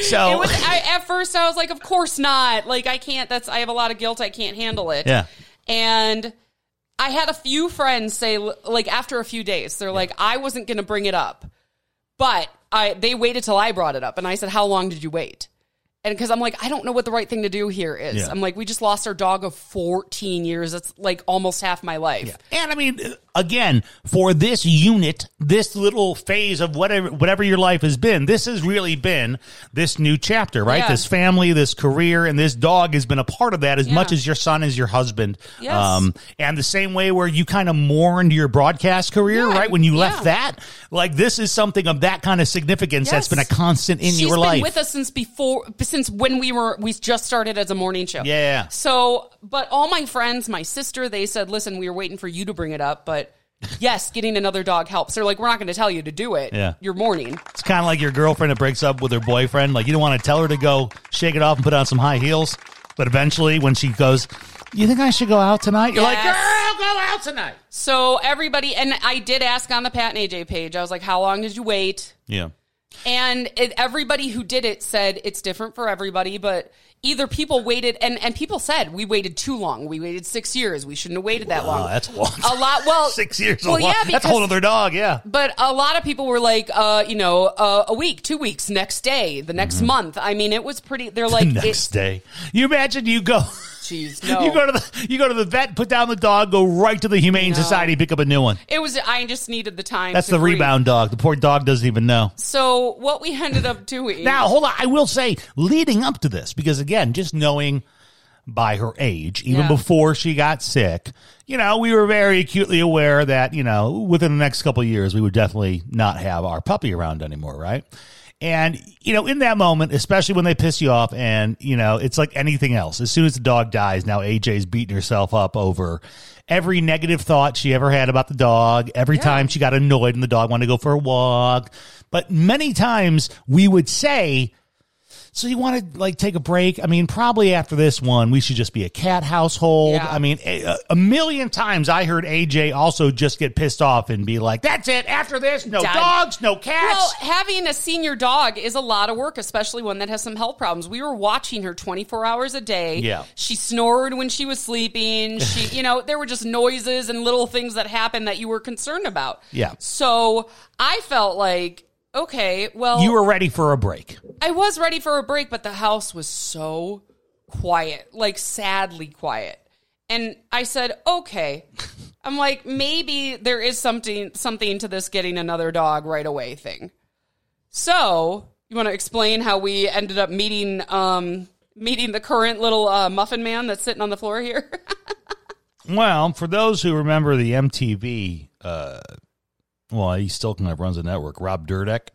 So It was I, at first I was like, of course not. Like I can't. That's I have a lot of guilt. I can't handle it. Yeah. And I had a few friends say, like after a few days, they're like, I wasn't going to bring it up, but I they waited till I brought it up, and I said, how long did you wait? And because I'm like, I don't know what the right thing to do here is. Yeah. I'm like, we just lost our dog of 14 years. That's like almost half my life. And I mean, again, for this unit, this little phase of whatever whatever your life has been, this has really been this new chapter, right? Yeah. This family, this career, and this dog has been a part of that as Yeah. much as your son is your husband. Yes. Um, and the same way where you kind of mourned your broadcast career, Yeah, right? When you yeah. left that, like this is something of that kind of significance That's been a constant in She's your been life. with us since before, since when we were we just started as a morning show. Yeah. So, but all my friends, my sister, they said, "Listen, we were waiting for you to bring it up, but yes, getting another dog helps." They're like, "We're not going to tell you to do it. Yeah. You're mourning." It's kind of like your girlfriend that breaks up with her boyfriend. Like you don't want to tell her to go shake it off and put on some high heels, but eventually when she goes, "You think I should go out tonight?" You're like, Yes. "Girl, go out tonight." So everybody, and I did ask on the Pat and AJ page. I was like, "How long did you wait?" Yeah. And it, everybody who did it said it's different for everybody, but either people waited and and people said we waited too long. We waited six years. We shouldn't have waited that long. Oh, that's long. a lot. Well, Six years. Well, a lot. yeah, that's a whole other dog. Yeah. But a lot of people were like, uh, you know, uh, a week, two weeks, next day, the next month. I mean, it was pretty. They're like, Mm-hmm. Next it, day, you imagine you go. Jeez, no. You go to the you go to the vet, put down the dog, go right to the Humane No. Society, pick up a new one. it was. I just needed the time. That's to the breathe. rebound dog. The poor dog doesn't even know. So what we ended up doing Now, hold on. I will say, leading up to this, because again, just knowing by her age, even Yeah. before she got sick, you know, we were very acutely aware that, you know, within the next couple of years, we would definitely not have our puppy around anymore, right? And, you know, in that moment, especially when they piss you off, and, you know, it's like anything else. As soon as the dog dies, now AJ's beating herself up over every negative thought she ever had about the dog, every time she got annoyed and the dog wanted to go for a walk. But many times we would say, so you want to like take a break? I mean, probably after this one, we should just be a cat household. Yeah. I mean, eh, a, a million times I heard AJ also just get pissed off and be like, "That's it. After this, no Done. dogs, no cats." Well, having a senior dog is a lot of work, especially one that has some health problems. We were watching her 24 hours a day. Yeah. She snored when she was sleeping. She, you know, there were just noises and little things that happened that you were concerned about. Yeah. So I felt like, okay, well, you were ready for a break. I was ready for a break, but the house was so quiet, like sadly quiet. And I said, okay. I'm like, maybe there is something something to this getting another dog right away thing. So, you want to explain how we ended up meeting um meeting the current little uh, muffin man that's sitting on the floor here? Well, for those who remember the MTV, uh, well, he still kind of runs the network, Rob Dyrdek.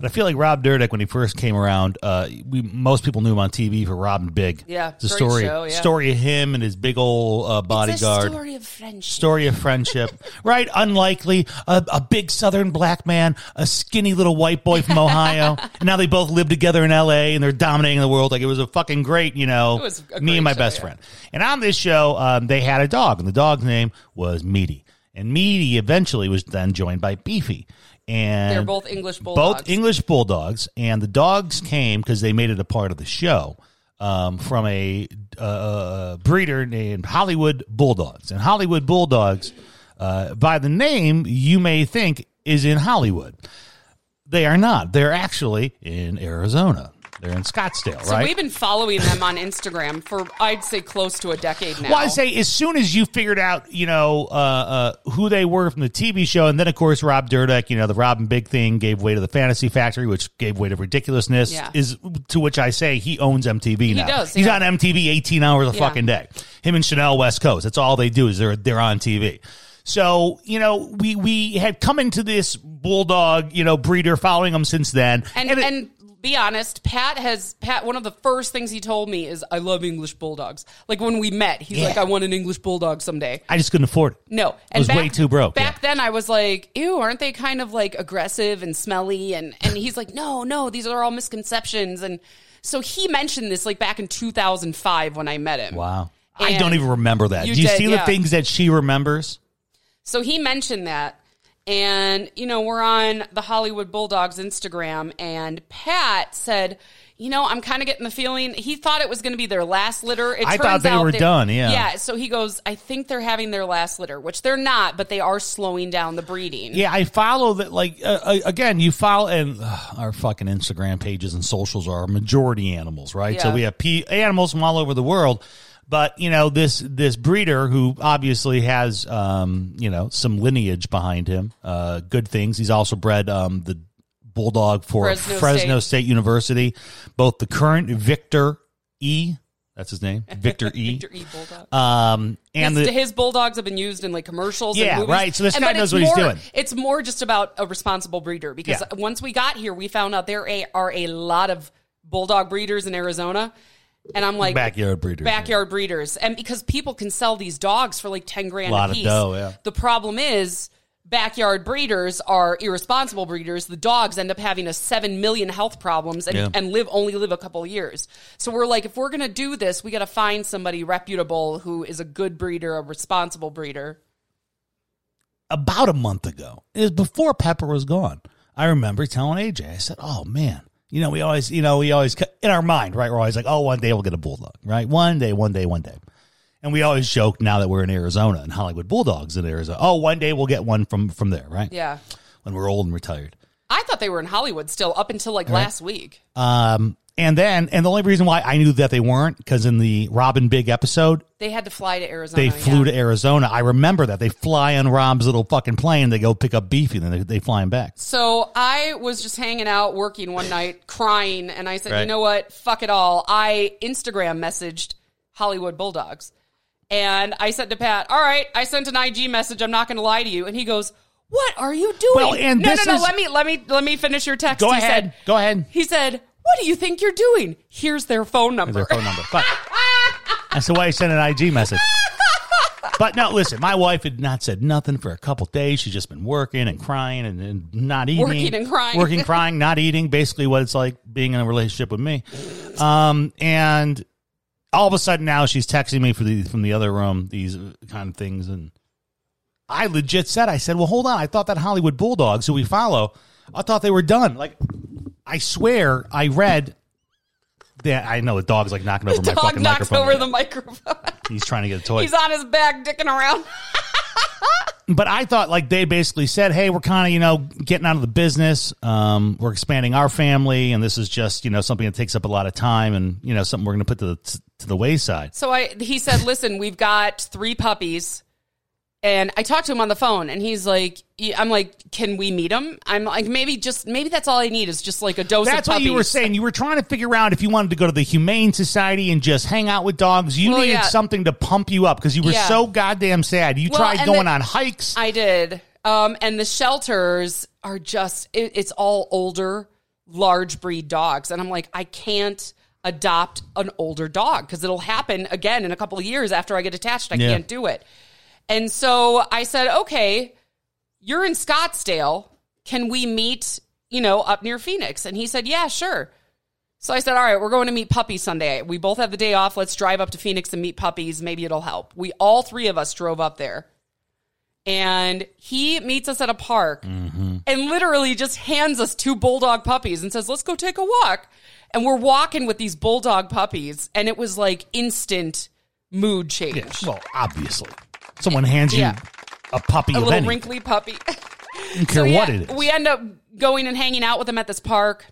But I feel like Rob Dyrdek, when he first came around, uh, we most people knew him on TV for Rob and Big. Yeah, great story show, yeah. story of him and his big old uh, bodyguard. Story of friendship. story of friendship, right? Unlikely, a, a big Southern black man, a skinny little white boy from Ohio, and now they both live together in L.A. and they're dominating the world. Like it was a fucking great, you know, It was a me and my show, best yeah. friend. And on this show, um, they had a dog, and the dog's name was Meaty, and Meaty eventually was then joined by Beefy. And They're both English bulldogs. both English bulldogs, and the dogs came because they made it a part of the show um, from a uh, breeder named Hollywood Bulldogs. And Hollywood Bulldogs, uh, by the name, you may think is in Hollywood. They are not. They're actually in Arizona. They're in Scottsdale, right? So right? we've been following them on Instagram for I'd say close to a decade now. Well, I say as soon as you figured out, you know, uh, uh, who they were from the TV show, and then of course Rob Dyrdek, you know, the Rob and Big thing gave way to the Fantasy Factory, which gave way to ridiculousness. Yeah. Is to which I say he owns MTV now. He does, He's yeah. on MTV eighteen hours a Yeah. fucking day. Him and Chanel West Coast. That's all they do is they're they're on TV. So you know, we we had come into this bulldog, you know, breeder, following them since then, and it- and be honest, Pat has Pat. One of the first things he told me is, "I love English bulldogs." Like when we met, he's Yeah. like, "I want an English bulldog someday." I just couldn't afford it. No, it was way too broke, Back yeah. then, I was like, "Ew, aren't they kind of like aggressive and smelly?" And and he's like, "No, no, these are all misconceptions." And so he mentioned this like back in 2005 when I met him. Wow. I don't even remember that. you Do you did, see yeah. the things that she remembers? So he mentioned that. And, you know, we're on the Hollywood Bulldogs Instagram, and Pat said, you know, I'm kind of getting the feeling he thought it was going to be their last litter. It I thought they out were done, yeah. Yeah. So he goes, I think they're having their last litter, which they're not, but they are slowing down the breeding. Yeah, I follow that. Like uh, uh, again, you follow and uh, our fucking Instagram pages and socials are majority animals, right? So we have p- animals from all over the world. But you know this this breeder who obviously has um, you know some lineage behind him, uh, good things. He's also bred um, the bulldog for Fresno Fresno, State. State. University. Both the current Victor E, that's his name, Victor E, Victor E. Bulldog. um, and his, the his bulldogs have been used in like commercials. Yeah, and right. So this And- guy knows what he's more- doing. It's more just about a responsible breeder because Yeah. once we got here, we found out there are a lot of bulldog breeders in Arizona, and I'm like backyard breeders, backyard breeders, and because people can sell these dogs for like ten grand Lot a of piece. dough, yeah. The problem is. Backyard breeders are irresponsible breeders. The dogs end up having a seven million health problems and, Yeah. and live only live a couple of years. So we're like, if we're gonna do this, we got to find somebody reputable who is a good breeder, a responsible breeder. about a month ago. It was before Pepper was gone. I remember telling AJ, I said, "Oh man, you know, we always, you know, we always in our mind, right? We're always like, oh, one day we'll get a bulldog, right? One day, one day, one day." And we always joke now that we're in Arizona and Hollywood Bulldogs in Arizona. Oh, one day we'll get one from from there, right? Yeah. When we're old and retired. I thought they were in Hollywood still up until like last week. Um, and then, and the only reason why I knew that they weren't because in the Rob and Big episode, They had to fly to Arizona. they flew yeah. to Arizona. I remember that they fly on Rob's little fucking plane. They go pick up Beefy, and then they, they fly him back. So I was just hanging out working one night crying and I said, Right. "You know what? Fuck it all." I Instagram messaged Hollywood Bulldogs. And I said to Pat, "All right, I sent an IG message. I'm not going to lie to you." And he goes, "What are you doing?" Well, and no, this no, no. is- Let me let me let me finish your text. Go he ahead. Said, Go ahead. He said, "What do you think you're doing?" Here's their phone number. their phone number. But that's the way I sent an IG message. But no, listen, my wife had not said nothing for a couple days. She's just been working and crying and, and not eating. Working and crying. Working, crying, not eating. Basically what it's like being in a relationship with me. Um, and all of a sudden now she's texting me for the, from the other room, these kind of things. And I legit said, I said, well, hold on. I thought that Hollywood Bulldogs who we follow, I thought they were done. Like, I swear I read that I know the dog's like knocking over my Dog fucking knocks microphone. over the microphone. He's trying to get a toy. He's on his back dicking around. but I thought like they basically said, "Hey, we're kind of you know getting out of the business. Um, we're expanding our family, and this is just you know something that takes up a lot of time, and you know something we're going to put to the to the wayside." So I he said, "Listen, we've got three puppies." And I talked to him on the phone and he's like I'm like, "Can we meet him?" I'm like, "Maybe just maybe that's all I need is just like a dose That's of what you were saying. You were trying to figure out if you wanted to go to the Humane Society and just hang out with dogs. You Well, needed yeah. something to pump you up because you were Yeah. so goddamn sad. You Well, tried going on hikes. I did. Um and the shelters are just it, it's all older large breed dogs and I'm like, "I can't adopt an older dog because it'll happen again in a couple of years after I get attached. I Yeah. can't do it." And so I said, "Okay, you're in Scottsdale. Can we meet, you know, up near Phoenix? And he said, yeah, sure. So I said, all right, we're going to meet puppies Sunday. We both have the day off. Let's drive up to Phoenix and meet puppies. Maybe it'll help. We all three of us drove up there. And he meets us at a park mm-hmm. and literally just hands us two bulldog puppies and says, let's go take a walk. And we're walking with these bulldog puppies. And it was like instant mood change. well, obviously, someone hands you Yeah. a puppy a of little any. wrinkly puppy. I don't care So, what yeah, it is. We end up going and hanging out with them at this park.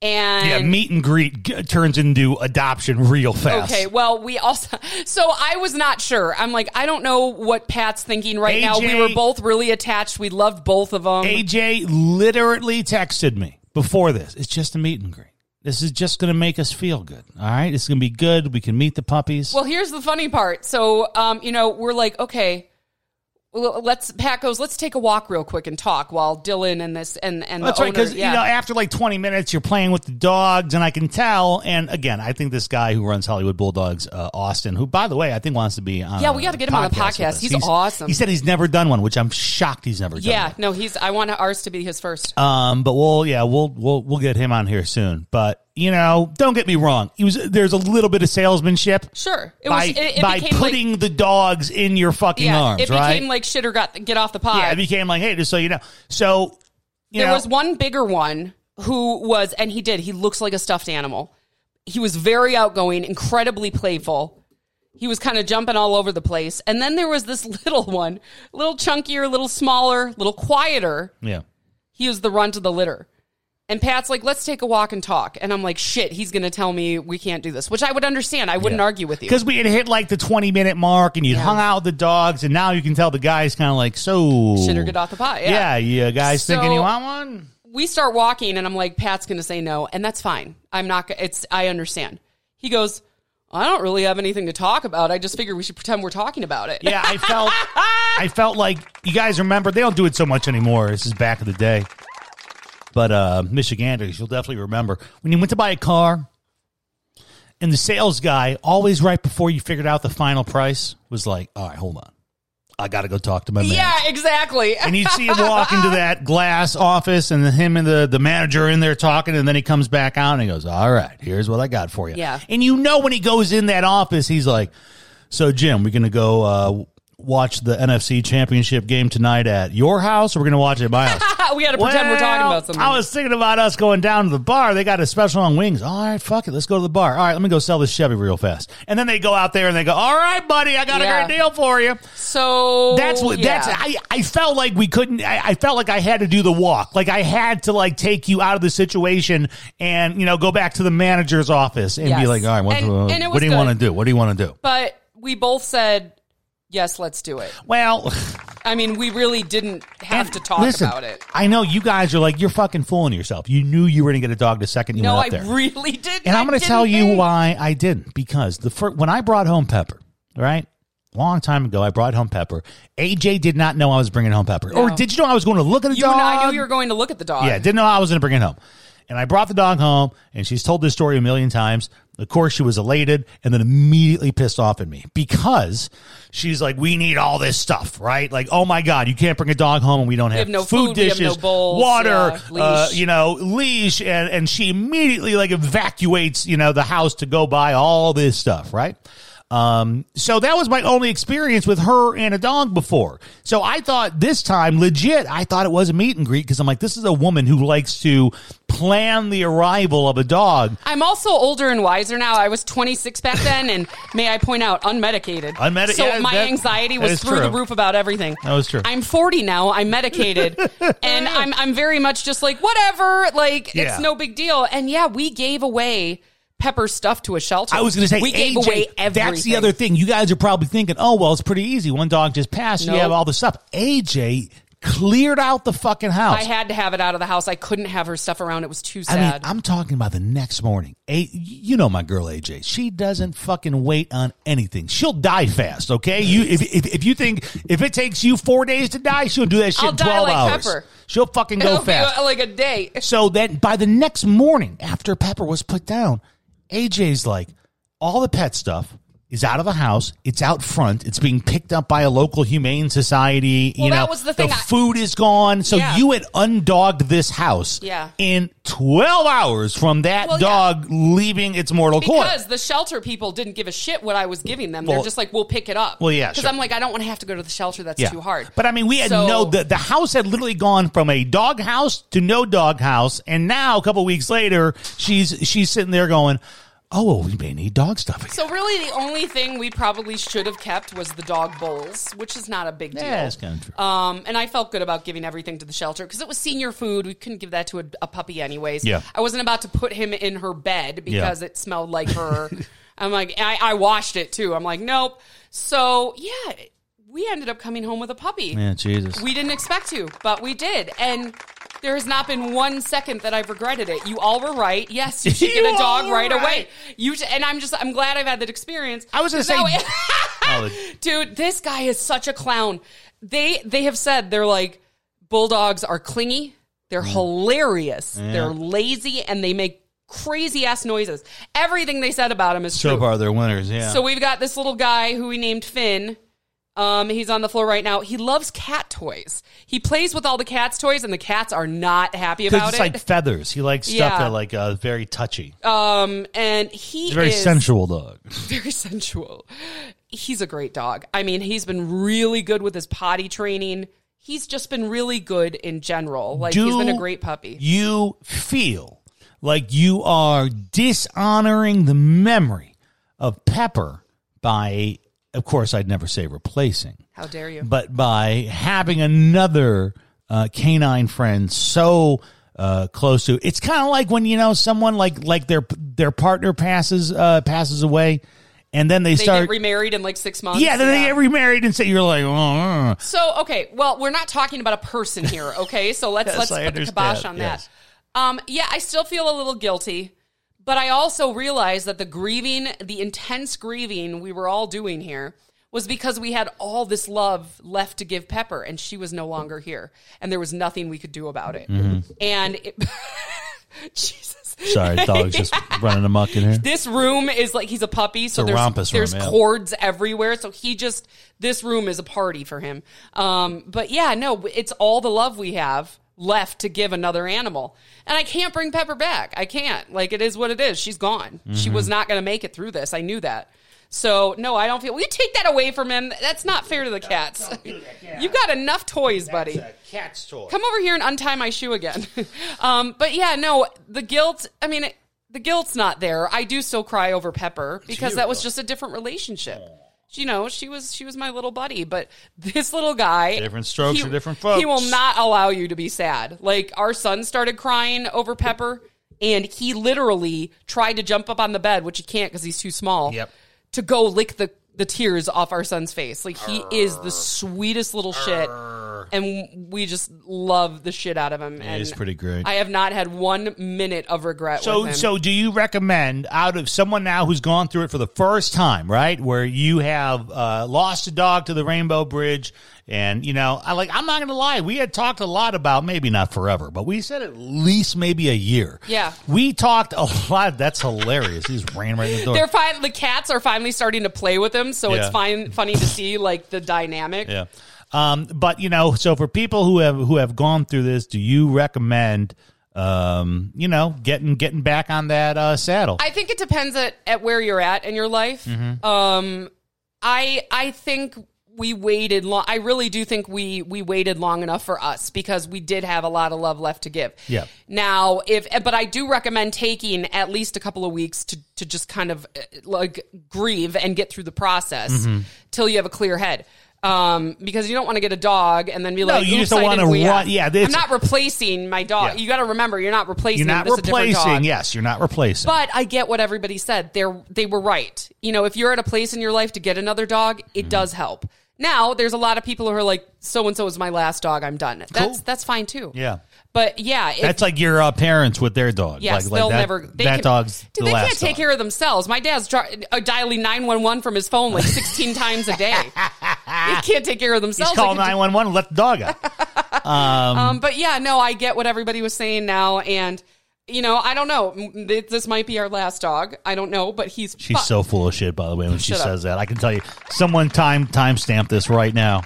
And yeah, meet and greet g- turns into adoption real fast. Okay, well, we also so I was not sure. I'm like, I don't know what Pat's thinking right now. We AJ were both really attached. We loved both of them. AJ literally texted me before this. It's just a meet and greet. This is just going to make us feel good. All right, it's going to be good. We can meet the puppies. Well, here's the funny part. So, um, you know, we're like, okay, let's. Pat goes, let's take a walk real quick and talk while Dylan and this and and That's the right, because yeah. you know after like twenty minutes, you're playing with the dogs, and I can tell. And again, I think this guy who runs Hollywood Bulldogs, uh, Austin, who by the way I think wants to be on. Yeah, we gotta get him on the podcast. us. He's awesome. He said he's never done one, which I'm shocked he's never done. yeah, no, he's. I want ours to be his first. Um, but we'll yeah we'll we'll we'll get him on here soon. But you know, don't get me wrong. He was there's a little bit of salesmanship Sure. It by was. It, it by putting like, the dogs in your fucking yeah, arms, it right? like shit or got get off the pot. yeah, it became like, hey, just so you know. So you there know, was one bigger one who was, and he did. He looks like a stuffed animal. He was very outgoing, incredibly playful. He was kind of jumping all over the place. And then there was this little one, a little chunkier, a little smaller, a little quieter. yeah. He was the runt of the litter. And Pat's like, let's take a walk and talk. And I'm like, shit, he's going to tell me we can't do this, which I would understand. I wouldn't argue with you. Because we had hit like the 20 minute mark and you'd Yeah. hung out with the dogs, and now you can tell the guy's kind of like, so. Shit or get off the pot. Yeah, Yeah. yeah, guys thinking you want one? we start walking and I'm like, Pat's going to say no. And that's fine. I'm not, it's, I understand. He goes, I don't really have anything to talk about. I just figured we should pretend we're talking about it. Yeah, I felt I felt like you guys remember they don't do it so much anymore. This is back in the day. But uh Michiganders, you'll definitely remember when you went to buy a car and the sales guy always right before you figured out the final price was like, All right, hold on. I gotta go talk to my manager. Yeah, exactly. And you'd see him walk into that glass office and then him and the, the manager in there talking, and then he comes back out and he goes, All right, here's what I got for you. Yeah. And you know when he goes in that office, he's like, So Jim, we're gonna go uh watch the NFC championship game tonight at your house or we're gonna watch it at my house? we got to pretend we're talking about something. I was thinking about us going down to the bar. They got a special on wings. All right, fuck it. Let's go to the bar. All right, let me go sell this Chevy real fast. And then they go out there and they go, All right, buddy, I got Yeah. a great deal for you. so That's what yeah. that's I, I felt like we couldn't I, I felt like I had to do the walk. Like I had to like take you out of the situation and you know go back to the manager's office and be like, all right, what, And- uh, and what do you want to do? What do you want to do? But we both said, yes, let's do it. Well, I mean, we really didn't have to talk listen, about it. I know you guys are like you're fucking fooling yourself. You knew you were going to get a dog the second you No, went I up there. really didn't. and I'm going to tell you think. why I didn't because the first, when I brought home Pepper, right? Long time ago, I brought home Pepper. AJ did not know I was bringing home Pepper, or did you know I was going to look at the You dog? I knew you were going to look at the dog. Yeah, didn't know I was going to bring it home. And I brought the dog home, and she's told this story a million times. Of course, she was elated and then immediately pissed off at me because she's like, "We need all this stuff, right? Like, oh my god, you can't bring a dog home and we don't have, have no food food, we dishes, no bowls, water, yeah, uh, you know, leash." And and she immediately like evacuates, you know, the house to go buy all this stuff, right? Um, so that was my only experience with her and a dog before. So I thought this time, legit, I thought it was a meet and greet because I'm like, this is a woman who likes to plan the arrival of a dog. I'm also older and wiser now. I was 26 back then, and may I point out, unmedicated. Unmedi- So yeah, my that- anxiety was through the roof about everything. That was true. I'm 40 now. I'm medicated, and I'm I'm very much just like whatever. Like Yeah. it's no big deal. And yeah, we gave away Pepper stuff to a shelter. I was going to say, we gave AJ, away everything. That's the other thing. You guys are probably thinking, oh, well, it's pretty easy. One dog just passed. You have all the stuff. AJ cleared out the fucking house. I had to have it out of the house. I couldn't have her stuff around. It was too I mean, sad. I'm talking about the next morning. A, you know my girl AJ. She doesn't fucking wait on anything. She'll die fast. Okay, you if if, if you think if it takes you four days to die, she'll do that shit in twelve like hours. Pepper. She'll fucking go It'll fast. like a day. So then by the next morning, after Pepper was put down, AJ's like, all the pet stuff is out of the house. It's out front. It's being picked up by a local humane society. you know, that was the thing. I- food is gone. So Yeah. you had undogged this house Yeah. in 12 hours from that Well, yeah. dog leaving its mortal coil. Because the shelter people didn't give a shit what I was giving them. Well- They're just like, we'll pick it up. Well, yeah, Because sure. I'm like, I don't want to have to go to the shelter. That's Yeah. too hard. But I mean, we had So- no, the, the house had literally gone from a dog house to no dog house. And now a couple weeks later, she's, she's sitting there going, oh, we may need dog stuff again. So really, the only thing we probably should have kept was the dog bowls, which is not a big deal. Yeah, it's kind of true. Um, and I felt good about giving everything to the shelter because it was senior food. We couldn't give that to a, a puppy anyways. Yeah. I wasn't about to put him in her bed because it smelled like her. I'm like, I, I washed it too. I'm like, nope. So yeah, we ended up coming home with a puppy. Yeah, Jesus. We didn't expect to, but we did. And there has not been one second that I've regretted it. You all were right. Yes, you should You get a dog all were right, right. away. You sh- and I'm just I'm glad I've had that experience. I was gonna say- That way- dude, this guy is such a clown. They they have said they're like bulldogs are clingy. They're mm. hilarious. They're lazy and they make crazy ass noises. Everything they said about him is So true. far, they're winners. Yeah. So we've got this little guy who we named Finn, Um, he's on the floor right now. He loves cat toys. He plays with all the cats' toys, and the cats are not happy about it's it. like feathers. He likes stuff Yeah. that like uh, very touchy. um, and he He's a very is sensual dog. very sensual. He's a great dog. I mean, he's been really good with his potty training. He's just been really good in general. Like he's been a Do great puppy. You feel like you are dishonoring the memory of Pepper by, of course, I'd never say replacing, How dare you? but by having another uh, canine friend so uh, close to. It's kind of like when you know someone like like their their partner passes uh, passes away, and then they, they start. get remarried in like six months. yeah, then they get remarried and say you're like, oh, uh. So okay, well, we're not talking about a person here, okay? So let's Yes, let's I put the kibosh on yes. that. Um, yeah, I still feel a little guilty, but I also realized that the grieving, the intense grieving we were all doing here was because we had all this love left to give Pepper, and she was no longer here, and there was nothing we could do about it. Mm-hmm. And it, Jesus, sorry, dog's just running amok in here. this room is like he's a puppy, so a there's there's room, yeah. cords everywhere. So he just this room is a party for him. Um, but yeah, no, it's all the love we have left to give another animal, and I can't bring Pepper back. I can't. Like it is what it is. She's gone. She Mm-hmm. was not going to make it through this. I knew that. So no, I don't feel. We take that away from him. That's not fair to the cats. you got enough toys, buddy. cat's toy. Come over here and untie my shoe again. um, but yeah, no, the guilt. I mean, it, the guilt's not there. I do still cry over Pepper because that was just a different relationship. You know, she was she was my little buddy, but this little guy, Different strokes he- for different folks. He will not allow you to be sad. Like our son started crying over Pepper, and he literally tried to jump up on the bed, which he can't because he's too small. Yep. To go lick the the tears off our son's face. Like he is the sweetest little shit, and we just love the shit out of him. and is pretty great. I have not had one minute of regret. So, with him. so do you recommend out of someone now who's gone through it for the first time, right? Where you have uh, lost a dog to the Rainbow Bridge, and you know, I like. I'm not going to lie. We had talked a lot about maybe not forever, but we said at least maybe a year. Yeah. we talked a lot. That's hilarious. He's ran right in the door. they're fine. The cats are finally starting to play with him, so Yeah. it's fine, funny to see like the dynamic. Yeah. Um, but you know, so for people who have who have gone through this, do you recommend um, you know, getting getting back on that uh, saddle? I think it depends at, at where you're at in your life. Mm-hmm. Um, I I think we waited long. I really do think we we waited long enough for us because we did have a lot of love left to give. Yeah. Now, if but I do recommend taking at least a couple of weeks to to just kind of uh, like grieve and get through the process Mm-hmm. till you have a clear head. Um, because you don't want to get a dog and then be No, like, you just don't wanna didn't- run- yeah, I'm not replacing my dog. Yeah. You got to remember, you're not replacing. You're not but it's a different dog. replacing. Yes, you're not replacing. But I get what everybody said. They are they were right. You know, if you're at a place in your life to get another dog, Mm-hmm. it does help. Now, there's a lot of people who are like, so and so is my last dog. I'm done. That's Cool. that's fine too. yeah. But yeah, if, That's like your uh, parents with their dog. yes, like, like they'll that, never. They that can, dog's dude. the They last can't take dog. care of themselves. My dad's dri- uh, dialing nine one one from his phone like 16 times a day. They can't take care of themselves. called They can nine one one and let the dog out. Um, but yeah, no, I get what everybody was saying now, and you know, I don't know. This might be our last dog. I don't know, but he's She's fu- so full of shit. By the way, when she up. says that, I can tell you, someone time time stamp this right now.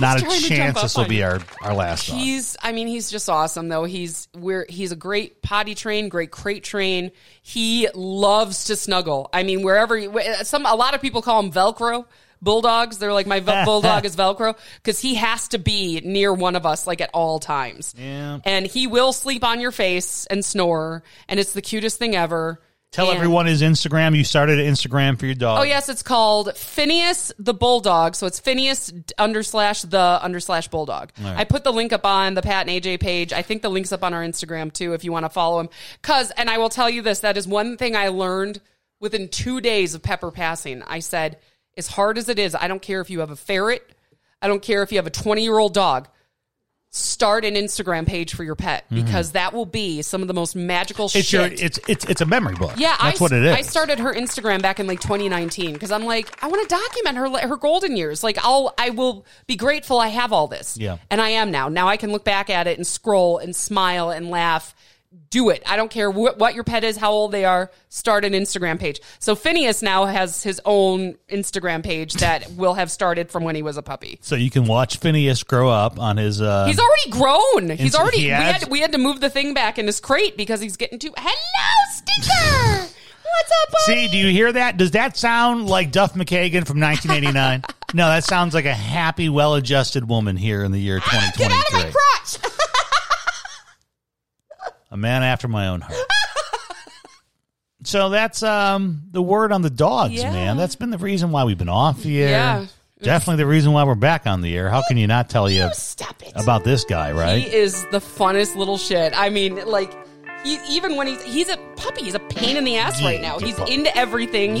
Not a trying to jump chance this will be our our last dog. He's, I mean, he's just awesome though. He's we're he's a great potty train, great crate train. He loves to snuggle. I mean, wherever he- some a lot of people call him Velcro bulldogs. They're like my bulldog is Velcro because he has to be near one of us like at all times. Yeah. and he will sleep on your face and snore, and it's the cutest thing ever. Tell And- everyone his Instagram. You started an Instagram for your dog. Oh yes, it's called Phineas the Bulldog. So it's Phineas under slash the under slash Bulldog. I put the link up on the Pat and AJ page. I think the link's up on our Instagram too if you want to follow him. Cause and I will tell you this, that is one thing I learned within two days of Pepper passing. I said, as hard as it is, I don't care if you have a ferret, I don't care if you have a twenty year old dog. Start an Instagram page for your pet because that will be some of the most magical Mm-hmm. it's shit. your it's it's it's a memory book. Yeah, that's I, what it is. I started her Instagram back in like 2019 because I'm like, I want to document her her golden years. Like, I'll I will be grateful I have all this. Yeah. and I am now. Now I can look back at it and scroll and smile and laugh do it. I don't care wh- what your pet is, how old they are. Start an Instagram page. So Phineas now has his own Instagram page that will have started from when he was a puppy. So you can watch Phineas grow up on his. Uh, He's already grown. He's already. he we has- had we had to move the thing back in his crate because he's getting too. Hello, Sticker. What's up, buddy? See, do you hear that? Does that sound like Duff McKagan from 1989? no, that sounds like a happy, well-adjusted woman here in the year Get out of my 2023. A man after my own heart. so that's um the word on the dogs, Yeah. man. That's been the reason why we've been off the air. Yeah. Definitely the reason why we're back on the air. How can you not tell you Stop it. about this guy, right? He is the funnest little shit. I mean, like, he, even when he's he's a puppy, he's a pain in the ass right now. He's into everything,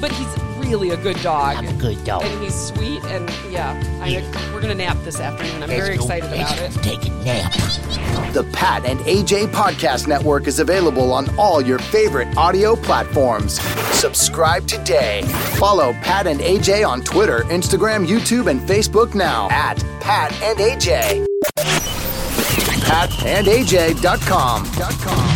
but he's really a good dog. I'm a good dog. and he's sweet. And yeah, I, we're gonna nap this afternoon. I'm very excited about it. Take a nap. The Pat and AJ Podcast Network is available on all your favorite audio platforms. Subscribe today. Follow Pat and AJ on Twitter, Instagram, YouTube, and Facebook now at Pat and AJ. PatandAJ.com.